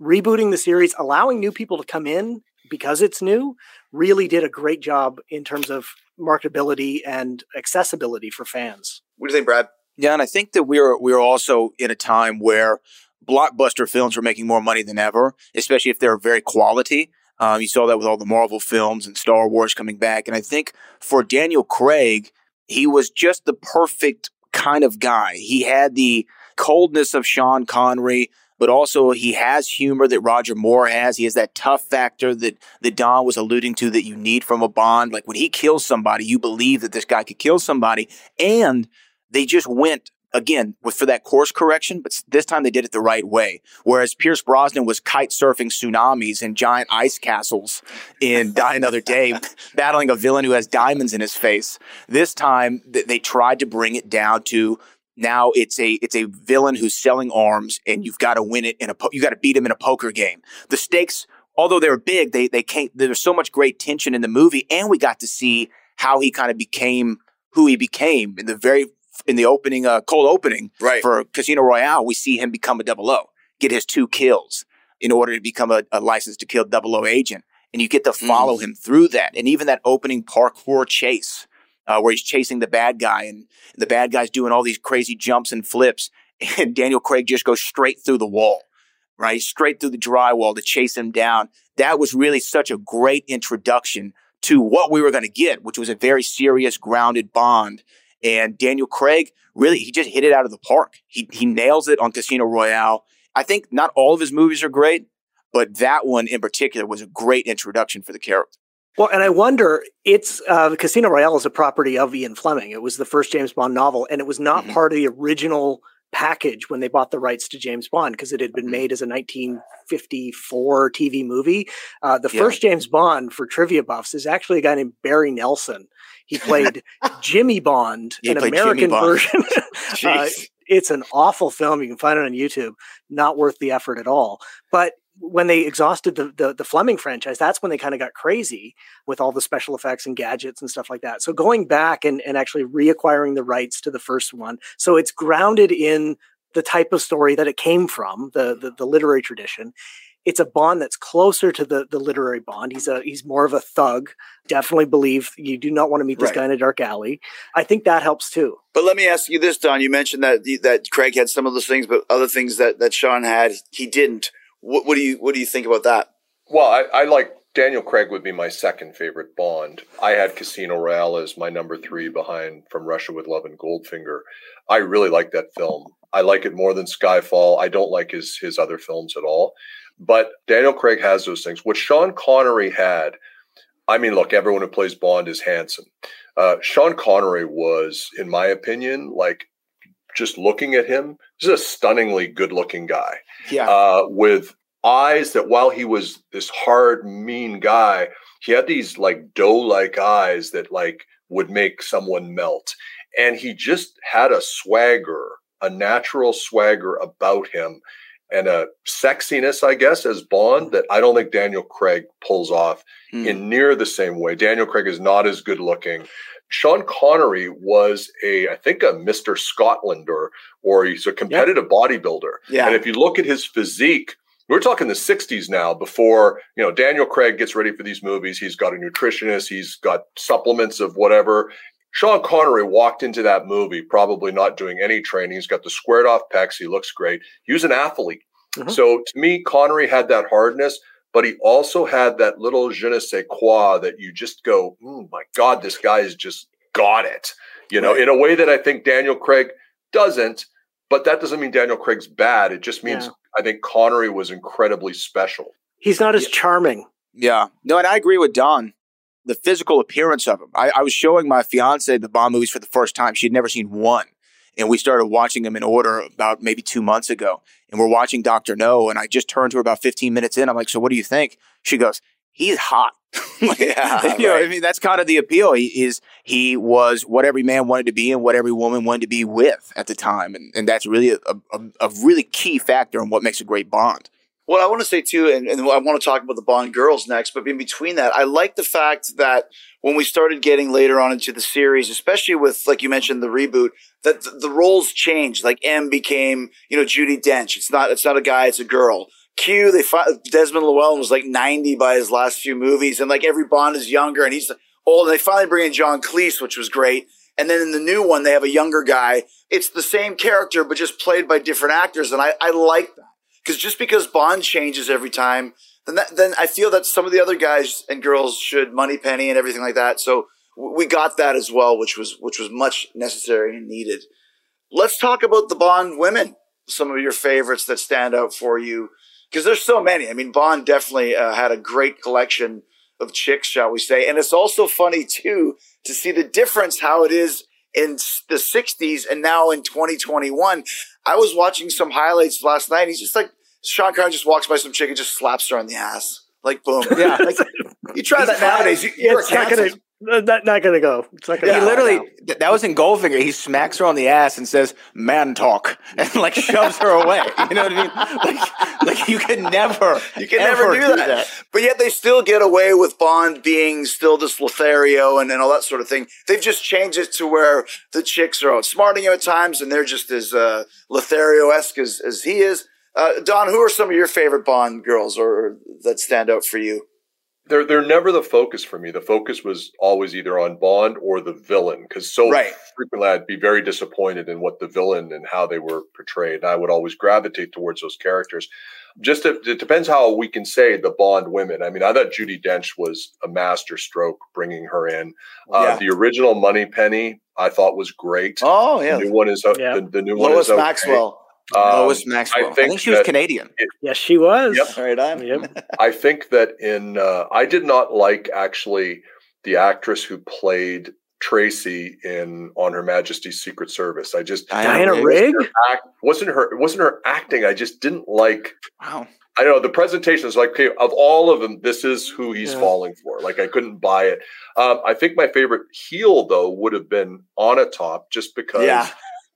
rebooting the series, allowing new people to come in because it's new, really did a great job in terms of marketability and accessibility for fans. what do you think, Brad? Yeah, and I think that we're we're also in a time where blockbuster films are making more money than ever, especially if they're very quality. Um, you saw that with all the Marvel films and Star Wars coming back, and I think for Daniel Craig, he was just the perfect kind of guy. He had the coldness of Sean Connery, but also he has humor that Roger Moore has. He has that tough factor that that Don was alluding to that you need from a Bond. Like when he kills somebody, you believe that this guy could kill somebody, and they just went again with for that course correction, but this time they did it the right way. Whereas Pierce Brosnan was kite surfing tsunamis and giant ice castles in [laughs] Die Another Day, battling a villain who has diamonds in his face. This time th- they tried to bring it down to now it's a it's a villain who's selling arms and you've got to win it in a po- you got to beat him in a poker game. The stakes although they were big, they they can't there was so much great tension in the movie and we got to see how he kind of became who he became in the very in the opening uh, cold opening Right. for Casino Royale, we see him become a double O, get his two kills in order to become a, a licensed to kill double O agent. And you get to follow him through that. And even that opening parkour chase, uh, where he's chasing the bad guy and the bad guy's doing all these crazy jumps and flips. [laughs] And Daniel Craig just goes straight through the wall, right? Straight through the drywall to chase him down. That was really such a great introduction to what we were going to get, which was a very serious, grounded Bond. And Daniel Craig really he just hit it out of the park. He he nails it on Casino Royale. I think not all of his movies are great, but that one in particular was a great introduction for the character. Well, and I wonder, it's uh, Casino Royale is a property of Ian Fleming. It was the first James Bond novel, and it was not Mhm. part of the original package when they bought the rights to James Bond because it had been Mhm. made as a 1954 TV movie. Uh, the Yeah. first James Bond for trivia buffs is actually a guy named Barry Nelson. He played Jimmy Bond, he an American Bond. version. [laughs] Uh, it's an awful film. You can find it on YouTube. Not worth the effort at all. But when they exhausted the, the, the Fleming franchise, that's when they kind of got crazy with all the special effects and gadgets and stuff like that. So going back and, and actually reacquiring the rights to the first one. So it's grounded in the type of story that it came from, the, the, the literary tradition. It's a Bond that's closer to the, the literary Bond. He's a he's more of a thug. Definitely believe you do not want to meet this Right. guy in a dark alley. I think that helps too. But let me ask you this, Don. You mentioned that that Craig had some of those things, but other things that, that Sean had, he didn't. What, what do you what do you think about that? Well, I, I like Daniel Craig would be my second favorite Bond. I had Casino Royale as my number three behind From Russia with Love and Goldfinger. I really like that film. I like it more than Skyfall. I don't like his his other films at all. But Daniel Craig has those things. What Sean Connery had, I mean, look, everyone who plays Bond is handsome. Uh, Sean Connery was, in my opinion, like just looking at him, this is a stunningly good looking guy Yeah. uh, with eyes that while he was this hard, mean guy, he had these like doe like eyes that like would make someone melt. And he just had a swagger a natural swagger about him and a sexiness, I guess, as Bond that I don't think Daniel Craig pulls off Hmm. in near the same way. Daniel Craig is not as good looking. Sean Connery was a, I think, a Mr. Scotland or or he's a competitive bodybuilder. Yeah. And if you look at his physique, we're talking the 60s now before, you know, Daniel Craig gets ready for these movies. He's got a nutritionist, he's got supplements of whatever. Sean Connery walked into that movie probably not doing any training. He's got the squared off pecs. He looks great. He was an athlete. Mhm. So to me, Connery had that hardness, but he also had that little je ne sais quoi that you just go, oh my God, this guy has just got it. You know, Right. in a way that I think Daniel Craig doesn't, but that doesn't mean Daniel Craig's bad. It just means Yeah. I think Connery was incredibly special. He's not as charming. Yeah. No, and I agree with Don. The physical appearance of him. I, I was showing my fiance the Bond movies for the first time. She'd never seen one. And we started watching them in order about maybe two months ago. And we're watching Dr. No. And I just turned to her about 15 minutes in. I'm like, so what do you think? She goes, he's hot. [laughs] Yeah, you know, right. I mean, that's kind of the appeal. He is, he was what every man wanted to be and what every woman wanted to be with at the time. And, and that's really a, a, a really key factor in what makes a great Bond. What I want to say too, and, and I want to talk about the Bond girls next, but in between that, I like the fact that when we started getting later on into the series, especially with, like you mentioned, the reboot, that the, the roles changed. Like M became, you know, Judi Dench. It's not, it's not a guy, it's a girl. Q, they fi- Desmond Llewelyn was like 90 by his last few movies, and like every Bond is younger, and he's old. And they finally bring in John Cleese, which was great. And then in the new one, they have a younger guy. It's the same character, but just played by different actors, and I, I like that because just because Bond changes every time, then that, then I feel that some of the other guys and girls should Moneypenny and everything like that. So we got that as well, which was which was much necessary and needed. Let's talk about the Bond women. Some of your favorites that stand out for you, because there's so many. I mean, Bond definitely uh, had a great collection of chicks, shall we say? And it's also funny too to see the difference how it is in the 60s and now in 2021. I was watching some highlights last night. He's just like Sean Connery just walks by some chick and just slaps her on the ass. Like boom. Yeah. Like, you try that nowadays. You, Yeah, it's not gonna. Not, not gonna go. It's not gonna he go. literally, that was in Goldfinger. He smacks her on the ass and says, man talk, [laughs] and like shoves her away. [laughs] You know what I mean? Like, like you can never, You can never ever do that. But yet they still get away with Bond being still this Lothario and, and all that sort of thing. They've just changed it to where the chicks are outsmarting him at times and they're just as uh, Lothario-esque as, as he is. Uh, Don, who are some of your favorite Bond girls or, or that stand out for you? They're they're never the focus for me. The focus was always either on Bond or the villain, because so Right. frequently I'd be very disappointed in what the villain and how they were portrayed. And I would always gravitate towards those characters. Just to, it depends how we can say the Bond women. I mean, I thought Judi Dench was a master stroke bringing her in. Uh, Yeah. The original Moneypenny I thought was great. Oh, yeah, The new one is uh, Yeah. the, the new one Lois is okay. Maxwell. Um, Lois Maxwell. I think, think she was that- Canadian. Yes, she was. Yep. All right, I'm. Yep. [laughs] I think that in uh, I did not like actually the actress who played Tracy in On Her Majesty's Secret Service. I just Diana Rigg? Rigg. act, wasn't her wasn't her acting. I just didn't like. Wow. I know the presentation is like okay of all of them, this is who he's Yeah. falling for. Like I couldn't buy it. Um, I think my favorite heel though would have been on a top just because Yeah.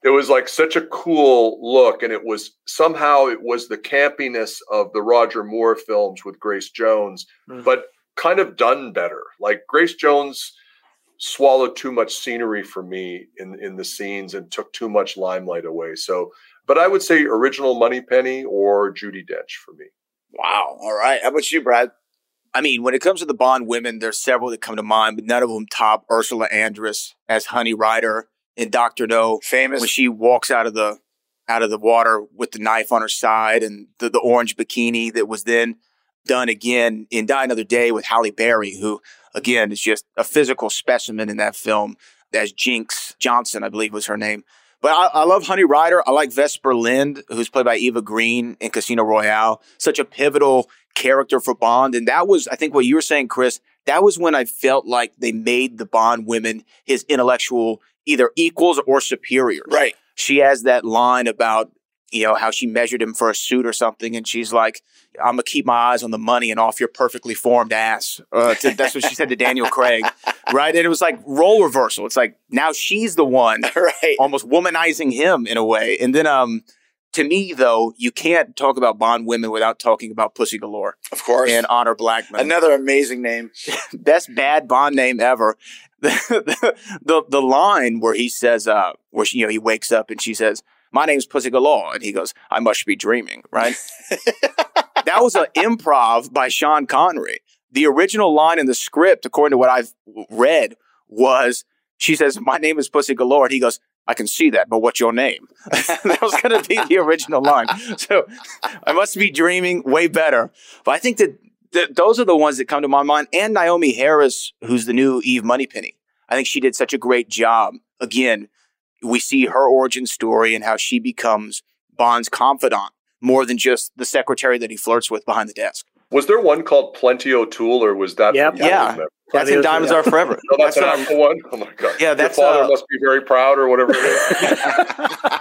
It was like such a cool look and it was somehow it was the campiness of the roger moore films with grace jones Mhm. but kind of done better like grace jones swallowed too much scenery for me in in the scenes and took too much limelight away so but i would say original moneypenny or judi dench for me Wow. All right. How about you, Brad? I mean, when it comes to the Bond women, there's several that come to mind, but none of them top Ursula Andress as Honey Ryder in Doctor No Famous. when she walks out of the out of the water with the knife on her side and the, the orange bikini that was then done again in Die Another Day with Halle Berry, who again is just a physical specimen in that film. As Jinx Johnson, I believe was her name. But I, I love Honey Ryder. I like Vesper Lynd, who's played by Eva Green in Casino Royale. Such a pivotal character for Bond. And that was, I think, what you were saying, Chris. That was when I felt like they made the Bond women his intellectual either equals or superiors right. she has that line about you know, how she measured him for a suit or something. And she's like, I'm going to keep my eyes on the money and off your perfectly formed ass. Uh, to, that's what she said to Daniel Craig. [laughs] Right. And it was like role reversal. It's like now she's the one [laughs] right. almost womanizing him in a way. And then, um, to me, though, you can't talk about Bond women without talking about Pussy Galore Of course. and Honor Blackman. Another amazing name. [laughs] best bad Bond name ever. [laughs] The, the, the line where he says, uh, where she, you know, he wakes up and she says, "My name's Pussy Galore," and he goes, "I must be dreaming." Right? [laughs] that was an improv by Sean Connery. The original line in the script, according to what I've read, was she says, "My name is Pussy Galore," and he goes, "I can see that, but what's your name?" [laughs] that was going to be the original line. So I must be dreaming. Way better. But I think that th- those are the ones that come to my mind. And Naomie Harris, who's the new Eve Moneypenny. I think she did such a great job. Again, we see her origin story and how she becomes Bond's confidant more than just the secretary that he flirts with behind the desk. Was there one called Plenty O'Toole, or was that? Yep. Yeah. Diamonds Are- That's in Diamonds Are Forever. [laughs] No, that's, an actual one. Oh my god! Yeah, that's, Your father uh, must be very proud, or whatever. It is. [laughs] [laughs]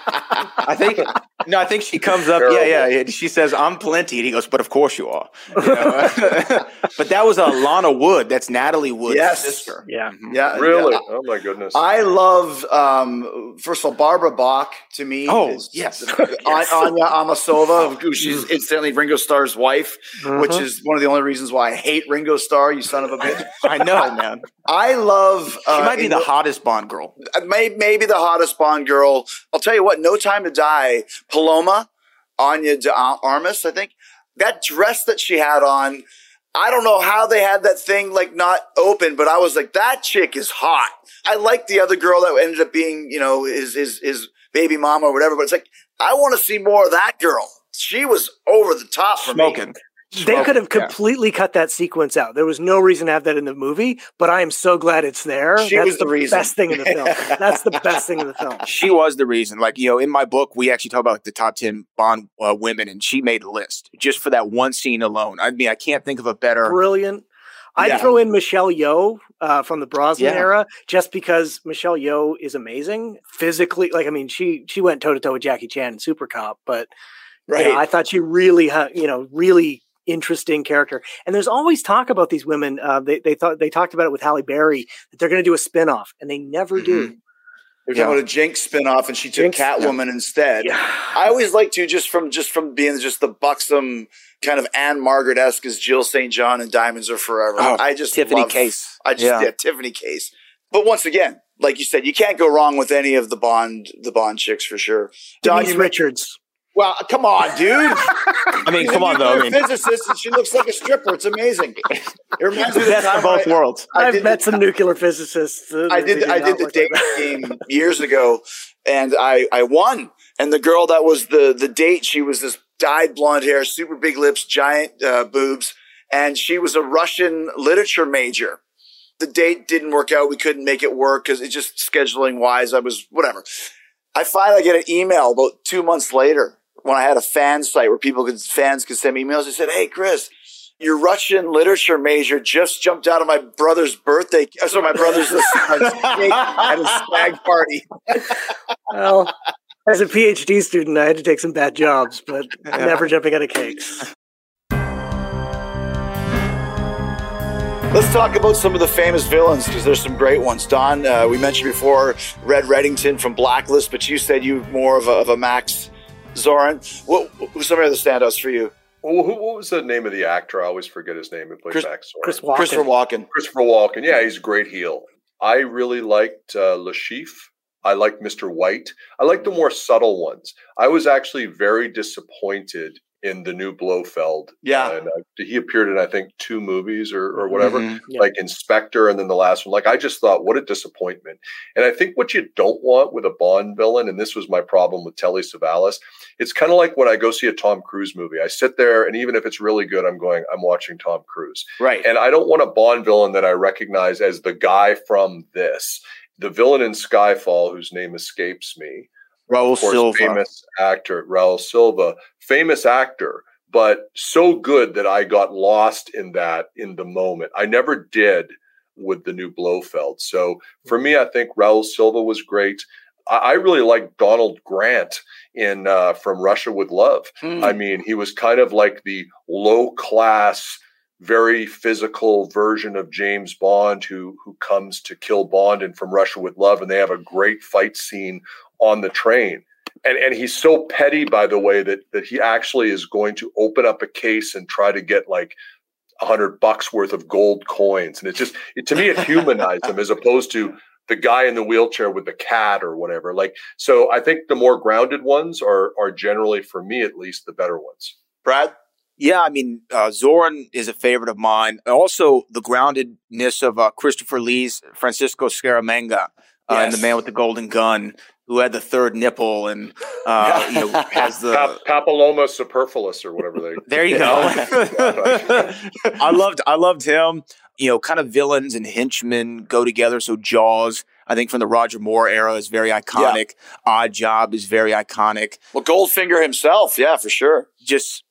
I think no, I think she comes up. Yeah, yeah, yeah. She says, "I'm plenty," and he goes, "But of course you are." You know? but that was a Lana Wood. That's Natalie Wood's Yes. sister. Yeah. Mhm. Yeah. really? yeah. Oh my goodness! I love, um, first of all, Barbara Bach to me. Oh, is- yes. An- Anya Amasova, who she's instantly Ringo Starr's wife, which Mhm. is one of the only reasons why I hate Ringo Starr, you son of a bitch. I know, man. I love. She Uh, might be the hottest Bond girl. uh, may, maybe the hottest Bond girl. I'll tell you what, No Time to Die, Paloma, Anya de Armas, I think. That dress that she had on, I don't know how they had that thing like not open, but I was like, that chick is hot. I like the other girl that ended up being, you know, his, his, his baby mama or whatever, but it's like, I want to see more of that girl. She was over the top for me. They could have Yeah. completely cut that sequence out. There was no reason to have that in the movie, but I am so glad it's there. She That's was the reason. best thing in the film. That's the best thing in the film. [laughs] She was the reason. Like, you know, in my book, we actually talk about like, the top 10 Bond uh, women, and she made a list just for that one scene alone. I mean, I can't think of a better. Brilliant. I'd Yeah. throw in Michelle Yeoh uh, from the Brosnan Yeah. era, just because Michelle Yeoh is amazing physically. Like, I mean, she she went toe to toe with Jackie Chan in Super Cop, but Right. Yeah, I thought she really, you know, really interesting character. And there's always talk about these women. Uh, they they thought they talked about it with Halle Berry that they're going to do a spin off, and they never do. There's Yeah. about a Jinx spinoff, and she took Jinx, Catwoman instead. Yeah, I always like to just from just from being just the buxom kind of Ann-Margret esque as Jill St. John and Diamonds Are Forever. Oh, I just Tiffany love- Case. I just Yeah. yeah. Tiffany Case. But once again, like you said, you can't go wrong with any of the Bond the Bond chicks for sure. Don, Denise you Richards. Well, come on, dude. I mean, She's come on, though. I mean, physicist, and she looks like a stripper. It's amazing. It reminds me of the best of both I- worlds. I I've met the- some nuclear physicists. uh, I did. I did the date game years ago, and I I won. And the girl that was the the date, she was this dyed blonde hair, super big lips, giant uh, boobs, and she was a Russian literature major. The date didn't work out. We couldn't make it work because it's just scheduling wise. I was whatever. I finally get an email about two months later when I had a fan site where people could fans could send me emails. They said, "Hey, Chris." Your Russian literature major just jumped out of my brother's birthday. So my brother's cake [laughs] at a stag party. [laughs] Well, as a PhD student, I had to take some bad jobs, but never jumping out of cakes. Let's talk about some of the famous villains because there's some great ones. Don, uh, we mentioned before Red Reddington from Blacklist, but you said you more of a, of a Max Zorin. What, who's some of the standouts for you? Well, who, what was the name of the actor? I always forget his name. He plays Chris- Max Zorin. Chris Walken. Christopher Walken. Christopher Walken. Yeah, he's a great heel. I really liked uh, Le Chiffre. I liked Mr. White. I like the more subtle ones. I was actually very disappointed in the new Blofeld. Yeah. and, uh, he appeared in I think two movies or, or whatever, Mhm. Yeah. like in Spectre, and then the last one. Like I just thought, what a disappointment. And I think what you don't want with a Bond villain, and this was my problem with Telly Savalas, it's kind of like when I go see a Tom Cruise movie. I sit there, and even if it's really good, I'm going, I'm watching Tom Cruise. Right. And I don't want a Bond villain that I recognize as the guy from this. The villain in Skyfall, whose name escapes me, Raoul Silva. famous actor, Raoul Silva, famous actor, but so good that I got lost in that in the moment. I never did with the new Blofeld. So for me, I think Raoul Silva was great. I, I really like Donald Grant in uh, From Russia with Love. Hmm. I mean, he was kind of like the low class, very physical version of James Bond who who comes to kill Bond and From Russia with Love, and they have a great fight scene on the train. And and he's so petty, by the way, that that he actually is going to open up a case and try to get like a hundred bucks worth of gold coins. And it's just it, to me, it humanized him as opposed to the guy in the wheelchair with the cat or whatever. Like so, I think the more grounded ones are are generally, for me at least, the better ones. Brad? Yeah, I mean, uh, Zorin is a favorite of mine. Also, the groundedness of uh, Christopher Lee's Francisco Scaramanga uh, and the man with the golden gun, who had the third nipple and uh, you know [laughs] has the. Pap- papilloma superfluous or whatever they. [laughs] There you [laughs] go. I loved I loved him. You know, kind of villains and henchmen go together. So Jaws, I think from the Roger Moore era is very iconic. Odd Job is very iconic. Well, Goldfinger himself, yeah, for sure. Just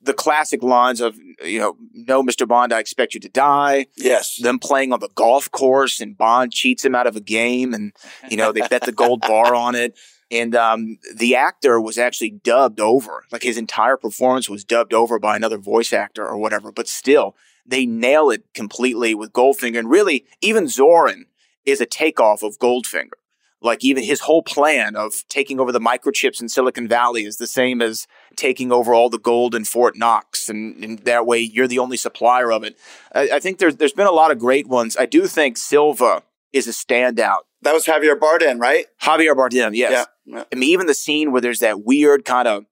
the classic lines of you know, no, Mr. Bond, I expect you to die. Yes. Them playing on the golf course and Bond cheats him out of a game, and you know they bet the gold bar on it. And um, the actor was actually dubbed over, like his entire performance was dubbed over by another voice actor or whatever. But still, they nail it completely with Goldfinger. And really, even Zorin is a takeoff of Goldfinger. Like even his whole plan of taking over the microchips in Silicon Valley is the same as taking over all the gold in Fort Knox, and, and that way you're the only supplier of it. I, I think there's there's been a lot of great ones. I do think Silva is a standout. That was Javier Bardem, right? Javier Bardem, yes. Yeah. I mean, even the scene where there's that weird kind of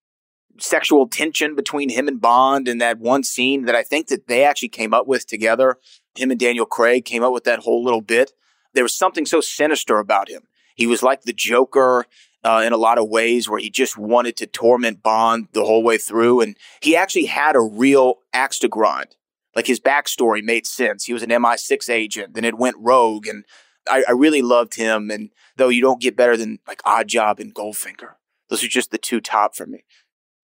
sexual tension between him and Bond, and that one scene that I think that they actually came up with together. Him and Daniel Craig came up with that whole little bit. There was something so sinister about him. He was like the Joker uh, in a lot of ways, where he just wanted to torment Bond the whole way through, and he actually had a real axe to grind. Like his backstory made sense. He was an MI6 agent, then it went rogue, and I, I really loved him. And though you don't get better than like Odd Job and Goldfinger, those are just the two top for me.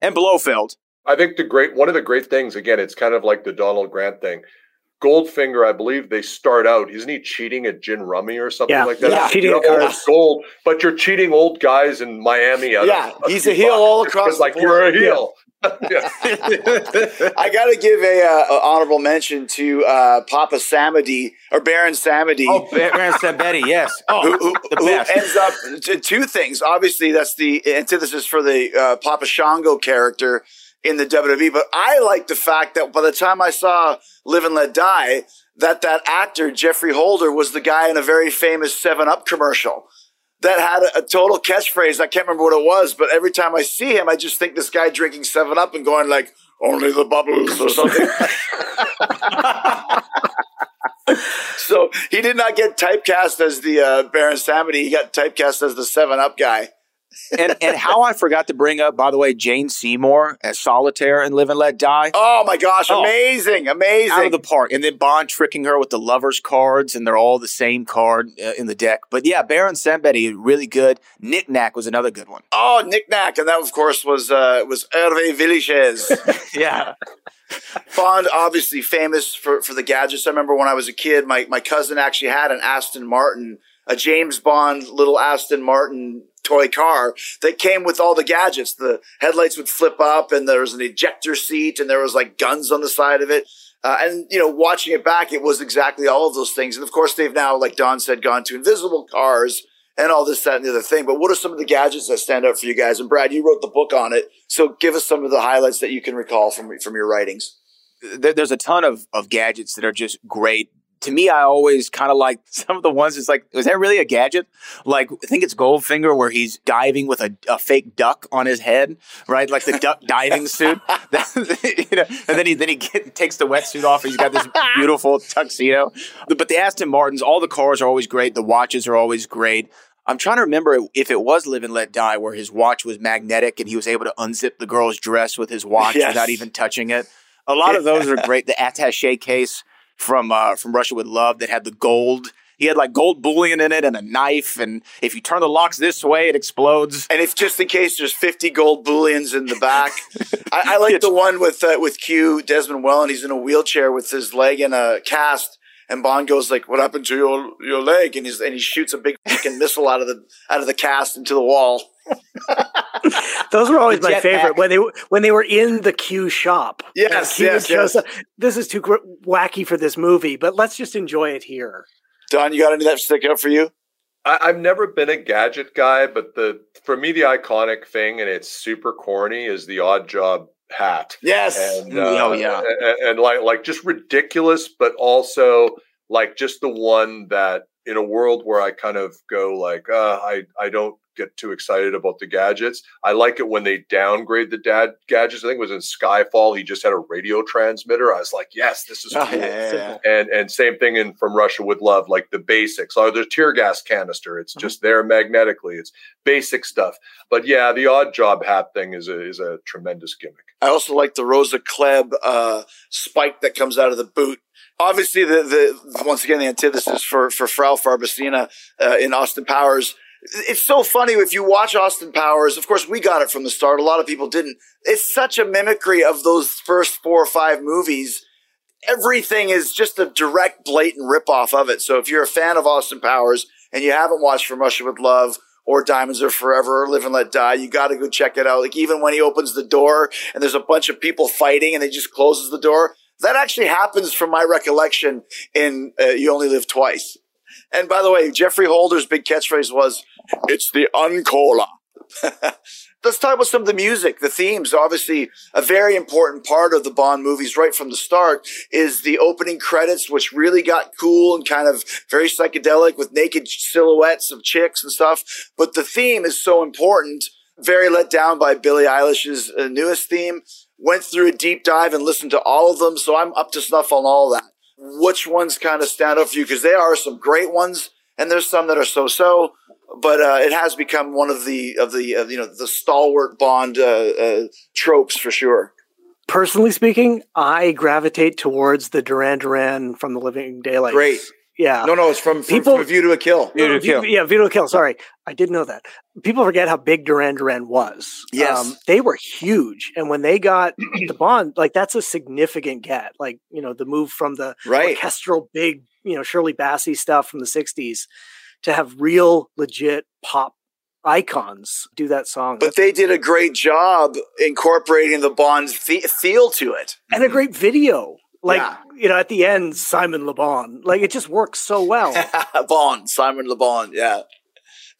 And Blofeld. I think the great one of the great things again, it's kind of like the Donald Grant thing. Goldfinger, I believe they start out. Isn't he cheating at gin rummy or something Yeah, like that? yeah, cheating You at know, cards. gold, but you're cheating old guys in Miami. Out Yeah, of, he's a heel all across It's the like board. you're a heel. [laughs] yeah. [laughs] I got to give a, uh, honorable mention to uh, Papa Samedi or Baron Samedi. Oh, Baron Samedi, yes. [laughs] Oh, who, who, the who best. ends up two things. Obviously, that's the antithesis for the uh, Papa Shango character in the WWE. But I like the fact that by the time I saw Live and Let Die, that that actor Geoffrey Holder was the guy in a very famous Seven Up commercial that had a, a total catchphrase. I can't remember what it was, but every time I see him, I just think this guy drinking Seven Up and going like, "Only the bubbles" or something. [laughs] so he did not get typecast as the uh, Baron Samedi. He got typecast as the Seven Up guy. And and how I forgot to bring up, by the way, Jane Seymour as Solitaire and Live and Let Die. Oh my gosh! Oh. Amazing, amazing. Out of the park, and then Bond tricking her with the lovers cards, and they're all the same card uh, in the deck. But yeah, Baron Samedi, really good. Knick Knack was another good one. oh, Knick Knack, and that of course was uh, was Hervé Villechaize. [laughs] Yeah, Bond, obviously famous for, for the gadgets. I remember when I was a kid, my, my cousin actually had an Aston Martin, a James Bond little Aston Martin toy car that came with all the gadgets. The headlights would flip up and there was an ejector seat and there was like guns on the side of it. Uh, and, you know, watching it back, it was exactly all of those things. And of course, they've now, like Don said, gone to invisible cars and all this, that, and the other thing. But what are some of the gadgets that stand out for you guys? And Brad, you wrote the book on it. So give us some of the highlights that you can recall from, from your writings. there's a ton of of gadgets that are just great. To me, I always kind of like [laughs] some of the ones. It's like, was that really a gadget? Like, I think it's Goldfinger where he's diving with a, a fake duck on his head, right? Like the duck [laughs] diving suit. [laughs] you know, and then he then he get, takes the wetsuit off. and He's got this beautiful tuxedo. But the Aston Martins, all the cars are always great. The watches are always great. I'm trying to remember if it was Live and Let Die, where his watch was magnetic and he was able to unzip the girl's dress with his watch Yes. without even touching it. A lot of those are great. The attaché case from uh, from Russia with Love that had the gold. He had like gold bullion in it and a knife, and if you turn the locks this way, it explodes. And if just in case there's 50 gold bullions in the back, [laughs] I, I like the one with uh, with Q Desmond Welland. He's in a wheelchair with his leg in a cast, And Bond goes like, "What happened to your your leg?" And he's and he shoots a big fucking missile out of the out of the cast into the wall. Those were always my jetpack. favorite when they were- when they were in the Q shop. Yes, Q yes, yes. up, This is too gr- wacky for this movie, but let's just enjoy it here. Don, you got any that stick out for you? I, I've never been a gadget guy, but the for me the iconic thing, and it's super corny, is the odd job hat. Yes. And, uh, oh, yeah. and, and like like just ridiculous, but also like just the one that in a world where I kind of go like, uh, I I don't get too excited about the gadgets. I like it when they downgrade the dad gadgets. I think it was in Skyfall. He just had a radio transmitter. I was like, yes, this is [laughs] Oh, cool. yeah. Simple. And and same thing in From Russia with Love, like the basics. Or the tear gas canister. It's just there magnetically. It's basic stuff. But yeah, the odd job hat thing is a is a tremendous gimmick. I also like the Rosa Klebb uh, spike that comes out of the boot. Obviously, the the once again the antithesis for for Frau Farbissina uh, in Austin Powers. It's so funny if you watch Austin Powers. Of course, we got it from the start. A lot of people didn't. It's such a mimicry of those first four or five movies. Everything is just a direct, blatant ripoff of it. So if you're a fan of Austin Powers and you haven't watched From Russia with Love or Diamonds Are Forever or Live and Let Die, you got to go check it out. Like even when he opens the door and there's a bunch of people fighting and he just closes the door, that actually happens from my recollection in uh, You Only Live Twice. And by the way, Geoffrey Holder's big catchphrase was, "It's the uncola." [laughs] Let's talk about some of the music, the themes. Obviously, a very important part of the Bond movies right from the start is the opening credits, which really got cool and kind of very psychedelic with naked silhouettes of chicks and stuff. But the theme is so important. Very let down by Billie Eilish's uh, newest theme. Went through a deep dive and listened to all of them, so I'm up to snuff on all that. Which ones kind of stand out for you? Because there are some great ones, and there's some that are so-so but uh, it has become one of the of the uh, you know the stalwart Bond uh, uh, tropes for sure. Personally speaking, I gravitate towards the Duran Duran from the Living Daylights. Great. Yeah. No, no, it's from, from, People- from a View to a Kill. View to a V- Kill. Yeah, Vito Kill. Sorry, I didn't know that. People forget how big Duran Duran was. Um, Yes. they were huge, and when they got [clears throat] the Bond, like that's a significant get. Like you know, the move from the Right. orchestral big, you know, Shirley Bassey stuff from the '60s to have real, legit pop icons do that song, But they did a great job incorporating the Bond fe- feel to it. and a great video. Like Yeah. you know, at the end, Simon Le Bon. Like it just works so well. [laughs] Bond, Simon Le Bon. yeah.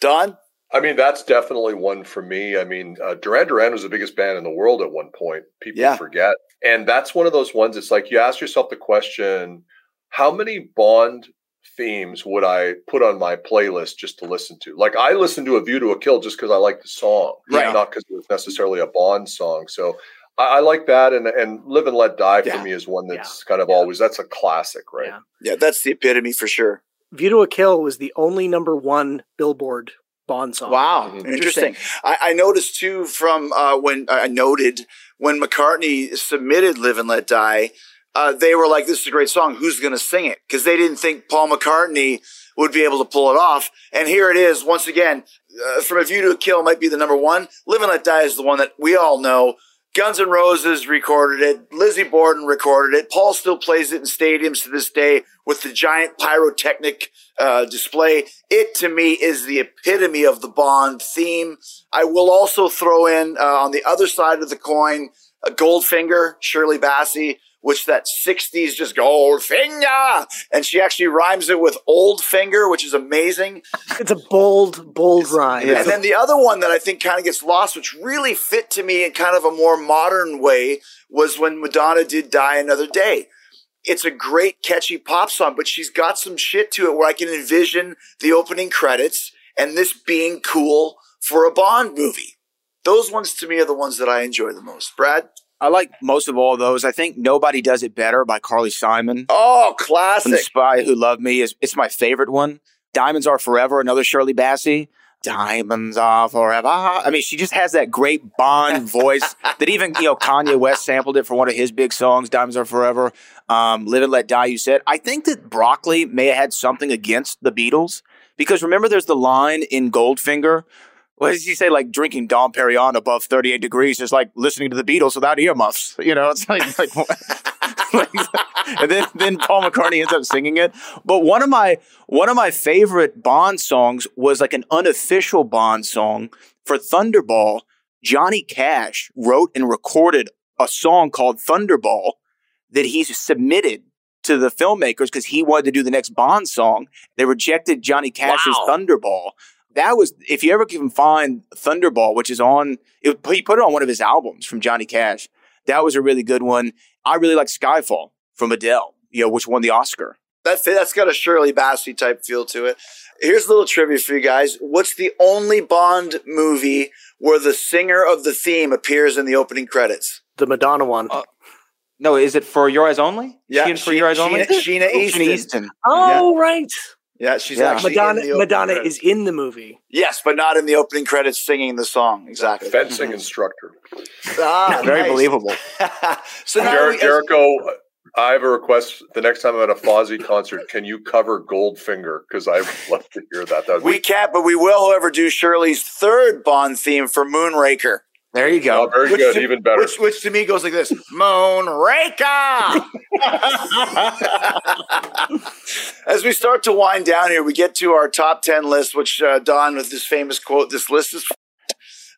Don? I mean, that's definitely one for me. I mean, uh, Duran Duran was the biggest band in the world at one point. People Yeah. forget. And that's one of those ones, it's like you ask yourself the question how many Bond themes would I put on my playlist just to listen to? Like, I listened to A View to a Kill just because I like the song, Right. not because it was necessarily a Bond song. So I, I like that. And, and Live and Let Die Yeah. for me is one Yeah. that's kind of Yeah. always, that's a classic, right? Yeah. Yeah, that's the epitome for sure. View to a Kill was the only number one Billboard Bond song. Wow, Mhm. interesting. I, I noticed too from uh, when I noted when McCartney submitted "Live and Let Die," uh, they were like, "This is a great song. Who's going to sing it?" Because they didn't think Paul McCartney would be able to pull it off. And here it is once again. Uh, from a View to a Kill might be the number one. "Live and Let Die" is the one that we all know. Guns N' Roses recorded it. Lizzie Borden recorded it. Paul still plays it in stadiums to this day with the giant pyrotechnic uh, display. It to me is the epitome of the Bond theme. I will also throw in uh, on the other side of the coin a Goldfinger, Shirley Bassey, which that 60s just Goldfinger. And she actually rhymes it with Old Finger, which is amazing. It's a bold, bold rhyme. And then the other one that I think kind of gets lost, which really fit to me in kind of a more modern way, was when Madonna did Die Another Day. It's a great, catchy pop song, but she's got some shit to it where I can envision the opening credits and this being cool for a Bond movie. Those ones to me are the ones that I enjoy the most. Brad? I like most of all those. I think Nobody Does It Better by Carly Simon. Oh, From The. Spy Who Loved Me is it's my favorite one. Diamonds Are Forever, another Shirley Bassey. Diamonds are forever. I mean, she just has that great Bond [laughs] voice that even, you know, Kanye West sampled it for one of his big songs, Diamonds Are Forever. Um, Live and Let Die, you said. I think that Broccoli may have had something against the Beatles because remember there's the line in Goldfinger what does he say? Like drinking Dom Perignon above 38 degrees is like listening to the Beatles without earmuffs. You know, it's like, [laughs] like, and then then Paul McCartney ends up singing it. But one of my one of my favorite Bond songs was like an unofficial Bond song for Thunderball. Johnny Cash wrote and recorded a song called Thunderball that he submitted to the filmmakers because he wanted to do the next Bond song. They rejected Johnny Cash's Wow. Thunderball. That was if you ever can find Thunderball, which is on it, he put it on one of his albums from Johnny Cash. That was a really good one. I really like Skyfall from Adele, you know, which won the Oscar. That that's got a Shirley Bassey type feel to it. Here's a little trivia for you guys. What's the only Bond movie where the singer of the theme appears in the opening credits? The Madonna one. Uh, No, is it for Your Eyes Only? Yeah, She for Your Eyes Only. Sheena, Sheena Oh, [laughs] Easton. Sheena Easton. oh, right. Yeah, she's Yeah. actually Madonna. in the Madonna credits. is in the movie. yes, but not in the opening credits singing the song. Exactly. Fencing instructor. Ah, [laughs] Very nice. believable. [laughs] so now Jer- we, Jericho, I have a request. The next time I'm at a Fozzy concert, can you cover Goldfinger? Because I would love to hear that. That would we be can't, but we will, however, do Shirley's third Bond theme for Moonraker. There you oh, go. very Which good, to- even better. Which, which to me goes like this Moonraker! [laughs] As we start to wind down here, we get to our top 10 list, which uh, Don, with this famous quote, this list is.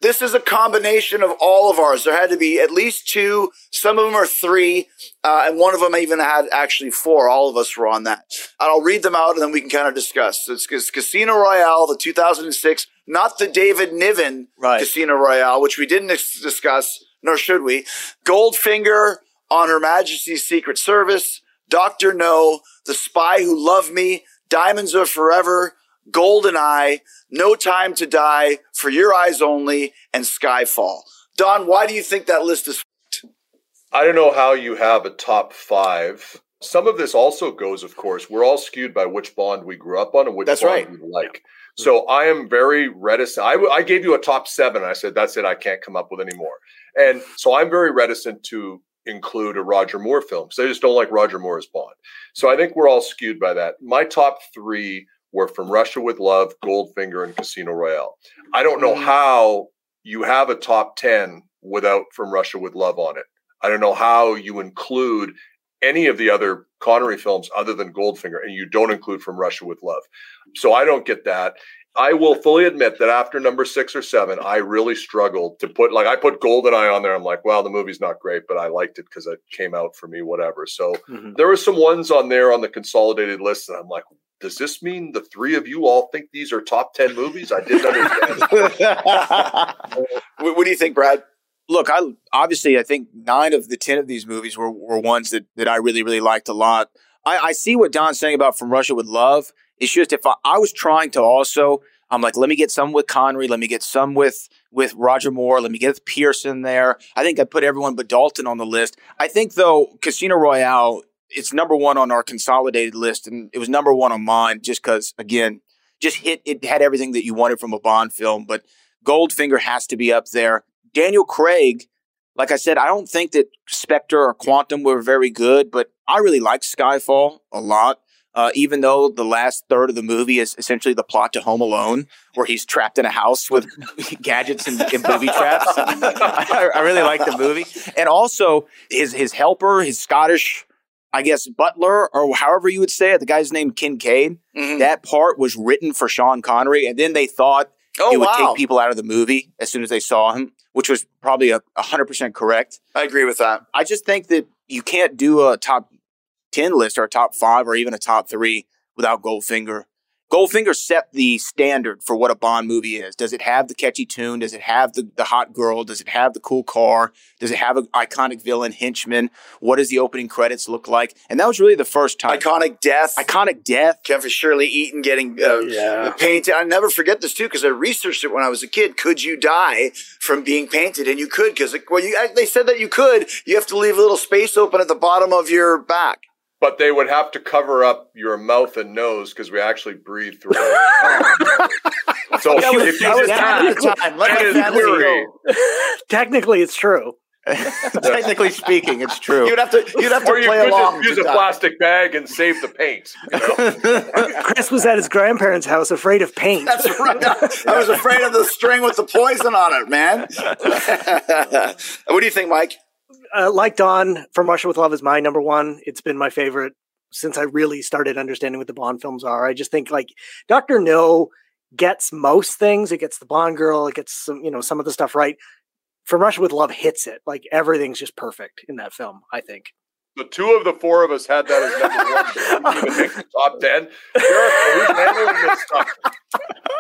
This is a combination of all of ours. There had to be at least two. Some of them are three, uh, and one of them even had actually four. All of us were on that. And I'll read them out, and then we can kind of discuss. It's, it's Casino Royale, the 2006, not the David Niven Right. Casino Royale, which we didn't discuss, nor should we. Goldfinger on Her Majesty's Secret Service, Doctor No, The Spy Who Loved Me, Diamonds Are Forever, Golden Eye, No Time to Die, For Your Eyes Only, and Skyfall. Don, why do you think that list is? I don't know how you have a top five. Some of this also goes, of course, we're all skewed by which Bond we grew up on and which That's Bond right. we like. So I am very reticent. I, w- I gave you a top seven. I said, that's it. I can't come up with any more. And so I'm very reticent to include a Roger Moore film because I just don't like Roger Moore as Bond. So I think we're all skewed by that. My top three were From Russia with Love, Goldfinger, and Casino Royale. I don't know mm. how you have a top 10 without From Russia with Love on it. I don't know how you include any of the other Connery films other than Goldfinger, and you don't include From Russia with Love. So I don't get that. I will fully admit that after number six or seven, I really struggled to put like I put Goldeneye on there. I'm like, well, the movie's not great, but I liked it because it came out for me, whatever. So Mhm. there were some ones on there on the consolidated list, and I'm like, does this mean the three of you all think these are top ten movies? I didn't understand. [laughs] What, what do you think, Brad? Look, I obviously I think nine of the ten of these movies were, were ones that, that I really really liked a lot. I, I see what Don's saying about From Russia with Love. It's just if I, I was trying to also, I'm like, let me get some with Connery, let me get some with with Roger Moore, let me get Pearson there. I think I put everyone but Dalton on the list. I think though Casino Royale, it's number one on our consolidated list, and it was number one on mine just because again, just hit it had everything that you wanted from a Bond film, but Goldfinger has to be up there. Daniel Craig, like I said, I don't think that Spectre or Quantum were very good, but I really like Skyfall a lot. Uh, even though the last third of the movie is essentially the plot to Home Alone, where he's trapped in a house with [laughs] gadgets and, and booby traps, [laughs] I, I really like the movie. And also his his helper, his Scottish, I guess butler or however you would say it, the guy's named Kincade. Mhm. That part was written for Sean Connery, and then they thought Oh, it would wow. take people out of the movie as soon as they saw him, which was probably a hundred percent correct. I agree with that. I just think that you can't do a top ten list or a top five or even a top three without Goldfinger. Goldfinger set the standard for what a Bond movie is. Does it have the catchy tune? Does it have the, the hot girl? Does it have the cool car? Does it have an iconic villain, henchman? What does the opening credits look like? And that was really the first time. Iconic death. iconic death. Kevin Shirley Eaton getting uh, Yeah. painted. I never forget this too because I researched it when I was a kid. Could you die from being painted? And you could because well, you, they said that you could. You have to leave a little space open at the bottom of your back. But they would have to cover up your mouth and nose because we actually breathe through it. [laughs] so That was, if you that just time at the time. Let That my is fantasy query. go. [laughs] Technically, it's true. [laughs] Technically speaking, it's true. You'd have to. You'd have to or you play could along. just use a die. plastic bag and save the paint. You know? Chris was at his grandparents' house, afraid of paint. That's right. I was afraid of the string with the poison on it, man. what do you think, Mike? Uh, like Don from Russia with Love is my number one. It's been my favorite since I really started understanding what the Bond films are. I just think like Doctor No gets most things. It gets the Bond girl. It gets some, you know, some of the stuff right. From Russia with Love hits it. Like everything's just perfect in that film. I think. The two of the four of us had that as number one. even make the top ten. who's handling this stuff?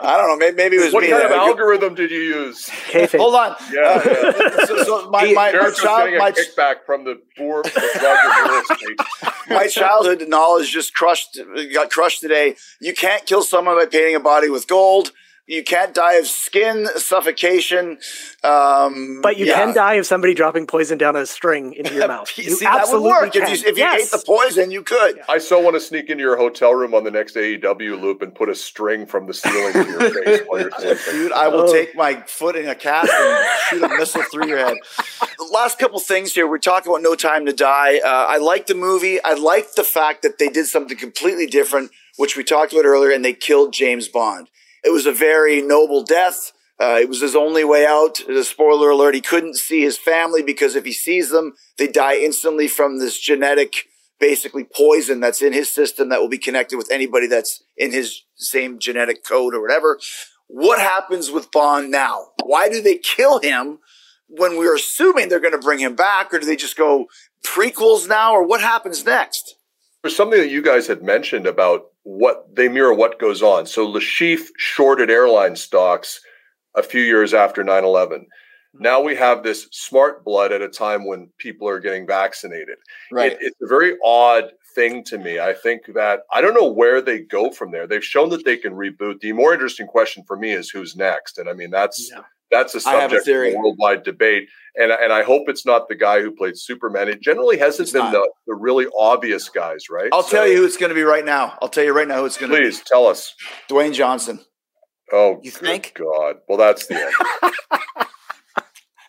I don't know. Maybe, maybe it was what me. kind of algorithm did you use? Kayfabe. Hold on. Yeah, yeah. so, so my, my, my, child, my, kickback from the poor the Roger Moore estate. my childhood knowledge just crushed got crushed today. You can't kill someone by painting a body with gold. You can't die of skin suffocation. Um, But you yeah. can die of somebody dropping poison down a string into your [laughs] mouth. See, You that would work. can. If you, if you Yes. ate the poison, you could. I so want to sneak into your hotel room on the next AEW loop and put a string from the ceiling to your [laughs] face while you're sleeping. Dude, I will Oh. take my foot in a cast and shoot a missile through your head. The last couple things here. We're talking about No Time to Die. Uh, I like the movie. I like the fact that they did something completely different, which we talked about earlier, and they killed James Bond. It was a very noble death. Uh, it was his only way out. The spoiler alert: he couldn't see his family because if he sees them, they die instantly from this genetic, basically poison that's in his system that will be connected with anybody that's in his same genetic code or whatever. What happens with Bond now? Why do they kill him when we're assuming they're going to bring him back, or do they just go prequels now, or what happens next? There's something that you guys had mentioned about what they mirror what goes on. So Le Chiffre shorted airline stocks a few years after 9 11. Mm-hmm. Now we have this smart blood at a time when people are getting vaccinated. It, it's a very odd thing to me. I think that I don't know where they go from there. They've shown that they can reboot. The more interesting question for me is who's next, and I mean that's Yeah. That's a I have a subject of a worldwide debate. And and I hope it's not the guy who played Superman. It generally hasn't It's been not. the, the really obvious guys, right? I'll So tell you who it's going to be right now. I'll tell you right now who it's going to be. Please tell us. Dwayne Johnson. Oh, You good think? God. Well, that's the end. [laughs]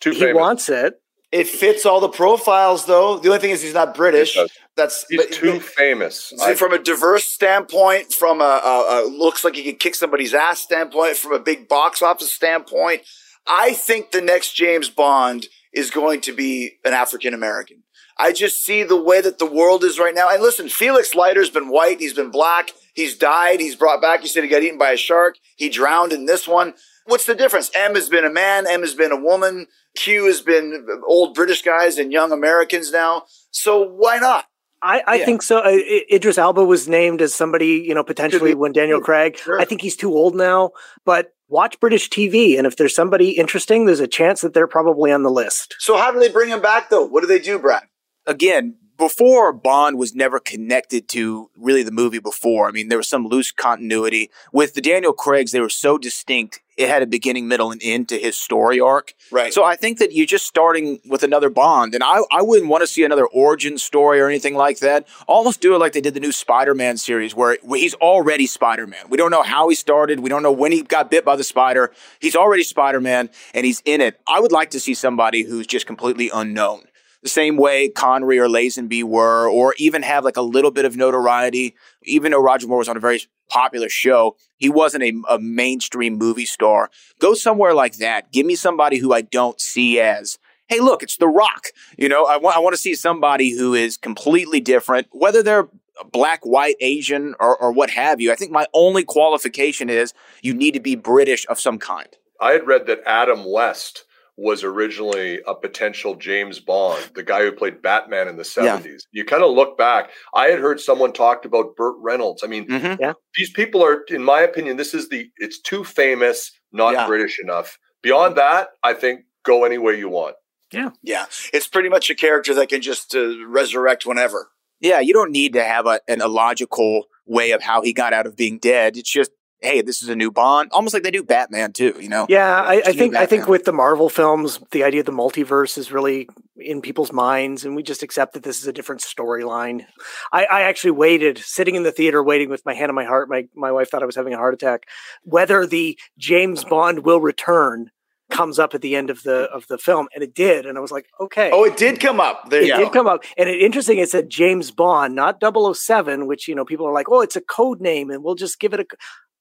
Too he famous. wants it. It fits all the profiles, though. The only thing is he's not British. It. That's He's but- too famous. See, I- from a diverse standpoint, from a, a, a looks like he could kick somebody's ass standpoint, from a big box office standpoint, I think the next James Bond is going to be an African American. I just see the way that the world is right now. And listen, Felix Leiter's been white, he's been black, he's died, he's brought back. He said he got eaten by a shark, he drowned in this one. What's the difference? M has been a man, M has been a woman, Q has been old British guys and young Americans now. So why not? I, I Yeah. think so. Uh, I- Idris Elba was named as somebody, you know, potentially when Daniel Craig. Sure. I think he's too old now, but watch British TV. And if there's somebody interesting, there's a chance that they're probably on the list. So how do they bring him back though? What do they do, Brad? again, before Bond was never connected to really the movie before. I mean, there was some loose continuity. With the Daniel Craigs, they were so distinct. It had a beginning, middle, and end to his story arc. Right. So I think that you're just starting with another Bond, and I, I wouldn't want to see another origin story or anything like that. Almost do it like they did the new Spider-Man series, where, where he's already Spider-Man. We don't know how he started. We don't know when he got bit by the spider. He's already Spider-Man, and he's in it. I would like to see somebody who's just completely unknown the same way Connery or Lazenby were, or even have like a little bit of notoriety. Even though Roger Moore was on a very popular show, he wasn't a, a mainstream movie star. Go somewhere like that. Give me somebody who I don't see as, hey, look, it's The Rock. You know, I want I want to see somebody who is completely different, whether they're black, white, Asian, or, or what have you. I think my only qualification is you need to be British of some kind. I had read that Adam West was originally a potential James Bond, the guy who played Batman in the 70s. You kind of look back. I had heard someone talked about Burt Reynolds. I mean, Mm-hmm. these people are, in my opinion, this is the, it's too famous, not Yeah. British enough. Beyond that, I think go any way you want. Yeah. Yeah, it's pretty much a character that can just uh, resurrect whenever. Yeah, you don't need to have a, an illogical way of how he got out of being dead. It's just, hey, this is a new Bond, almost like they do Batman too. You know? Yeah, I, It's I a new think I think with the Marvel films, the idea of the multiverse is really in people's minds, and we just accept that this is a different storyline. I, I actually waited, sitting in the theater, waiting with my hand on my heart. My my wife thought I was having a heart attack. Whether the James Bond will return comes up at the end of the of the film, and it did, and I was like, okay. Oh, it did come up. There It you did go. come up. And it, interesting, it said James Bond, not 007, which, you know, people are like, oh, it's a code name and we'll just give it a.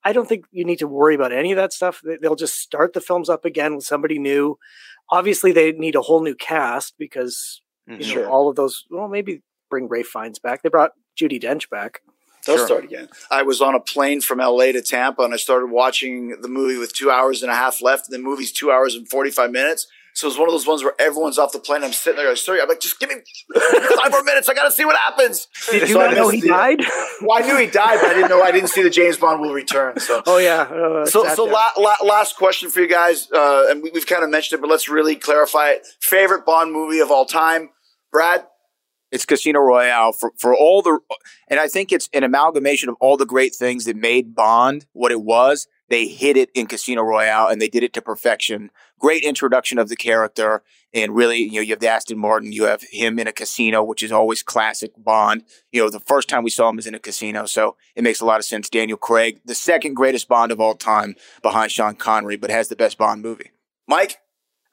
c-" I don't think you need to worry about any of that stuff. They- They'll just start the films up again with somebody new. Obviously, they need a whole new cast because You mm-hmm. know, Sure. all of those. Well, maybe bring Ralph Fiennes back. They brought Judi Dench back. They'll Sure. start again. I was on a plane from LA to Tampa and I started watching the movie with two hours and a half left. The movie's two hours and 45 minutes. So it's one of those ones where everyone's off the plane. I'm sitting there, I'm sorry. I'm like, just give me five more minutes. I got to see what happens. Did you So I not know he the- died? Well, I knew he died, but I didn't know. I didn't see the James Bond will return. So oh yeah. Uh, so, so la- la- last question for you guys, uh, and we, we've kind of mentioned it, but let's really clarify it. Favorite Bond movie of all time, Brad? It's Casino Royale for, for all the, and I think it's an amalgamation of all the great things that made Bond what it was. They hit it in Casino Royale and they did it to perfection. Great introduction of the character. And really, you know, you have the Aston Martin, you have him in a casino, which is always classic Bond. You know, the first time we saw him was in a casino. So it makes a lot of sense. Daniel Craig, the second greatest Bond of all time behind Sean Connery, but has the best Bond movie. Mike?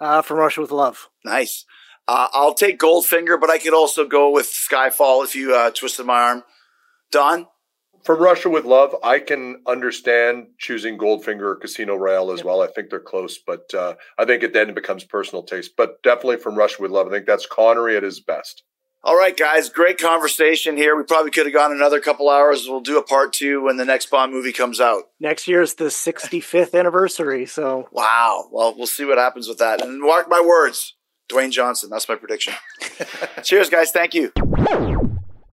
uh, from Russia with Love. Nice. Uh, I'll take Goldfinger, but I could also go with Skyfall if you uh, twisted my arm. Don? From Russia with Love, I can understand choosing Goldfinger or Casino Royale as well. I think they're close, but uh, I think it then becomes personal taste. But definitely from Russia with Love, I think that's Connery at his best. All right, guys, great conversation here. We probably could have gone another couple hours. We'll do a part two when the next Bond movie comes out. Next year is the 65th anniversary, so Wow. Well, we'll see what happens with that. And mark my words, Dwayne Johnson. That's my prediction. [laughs] Cheers, guys. Thank you.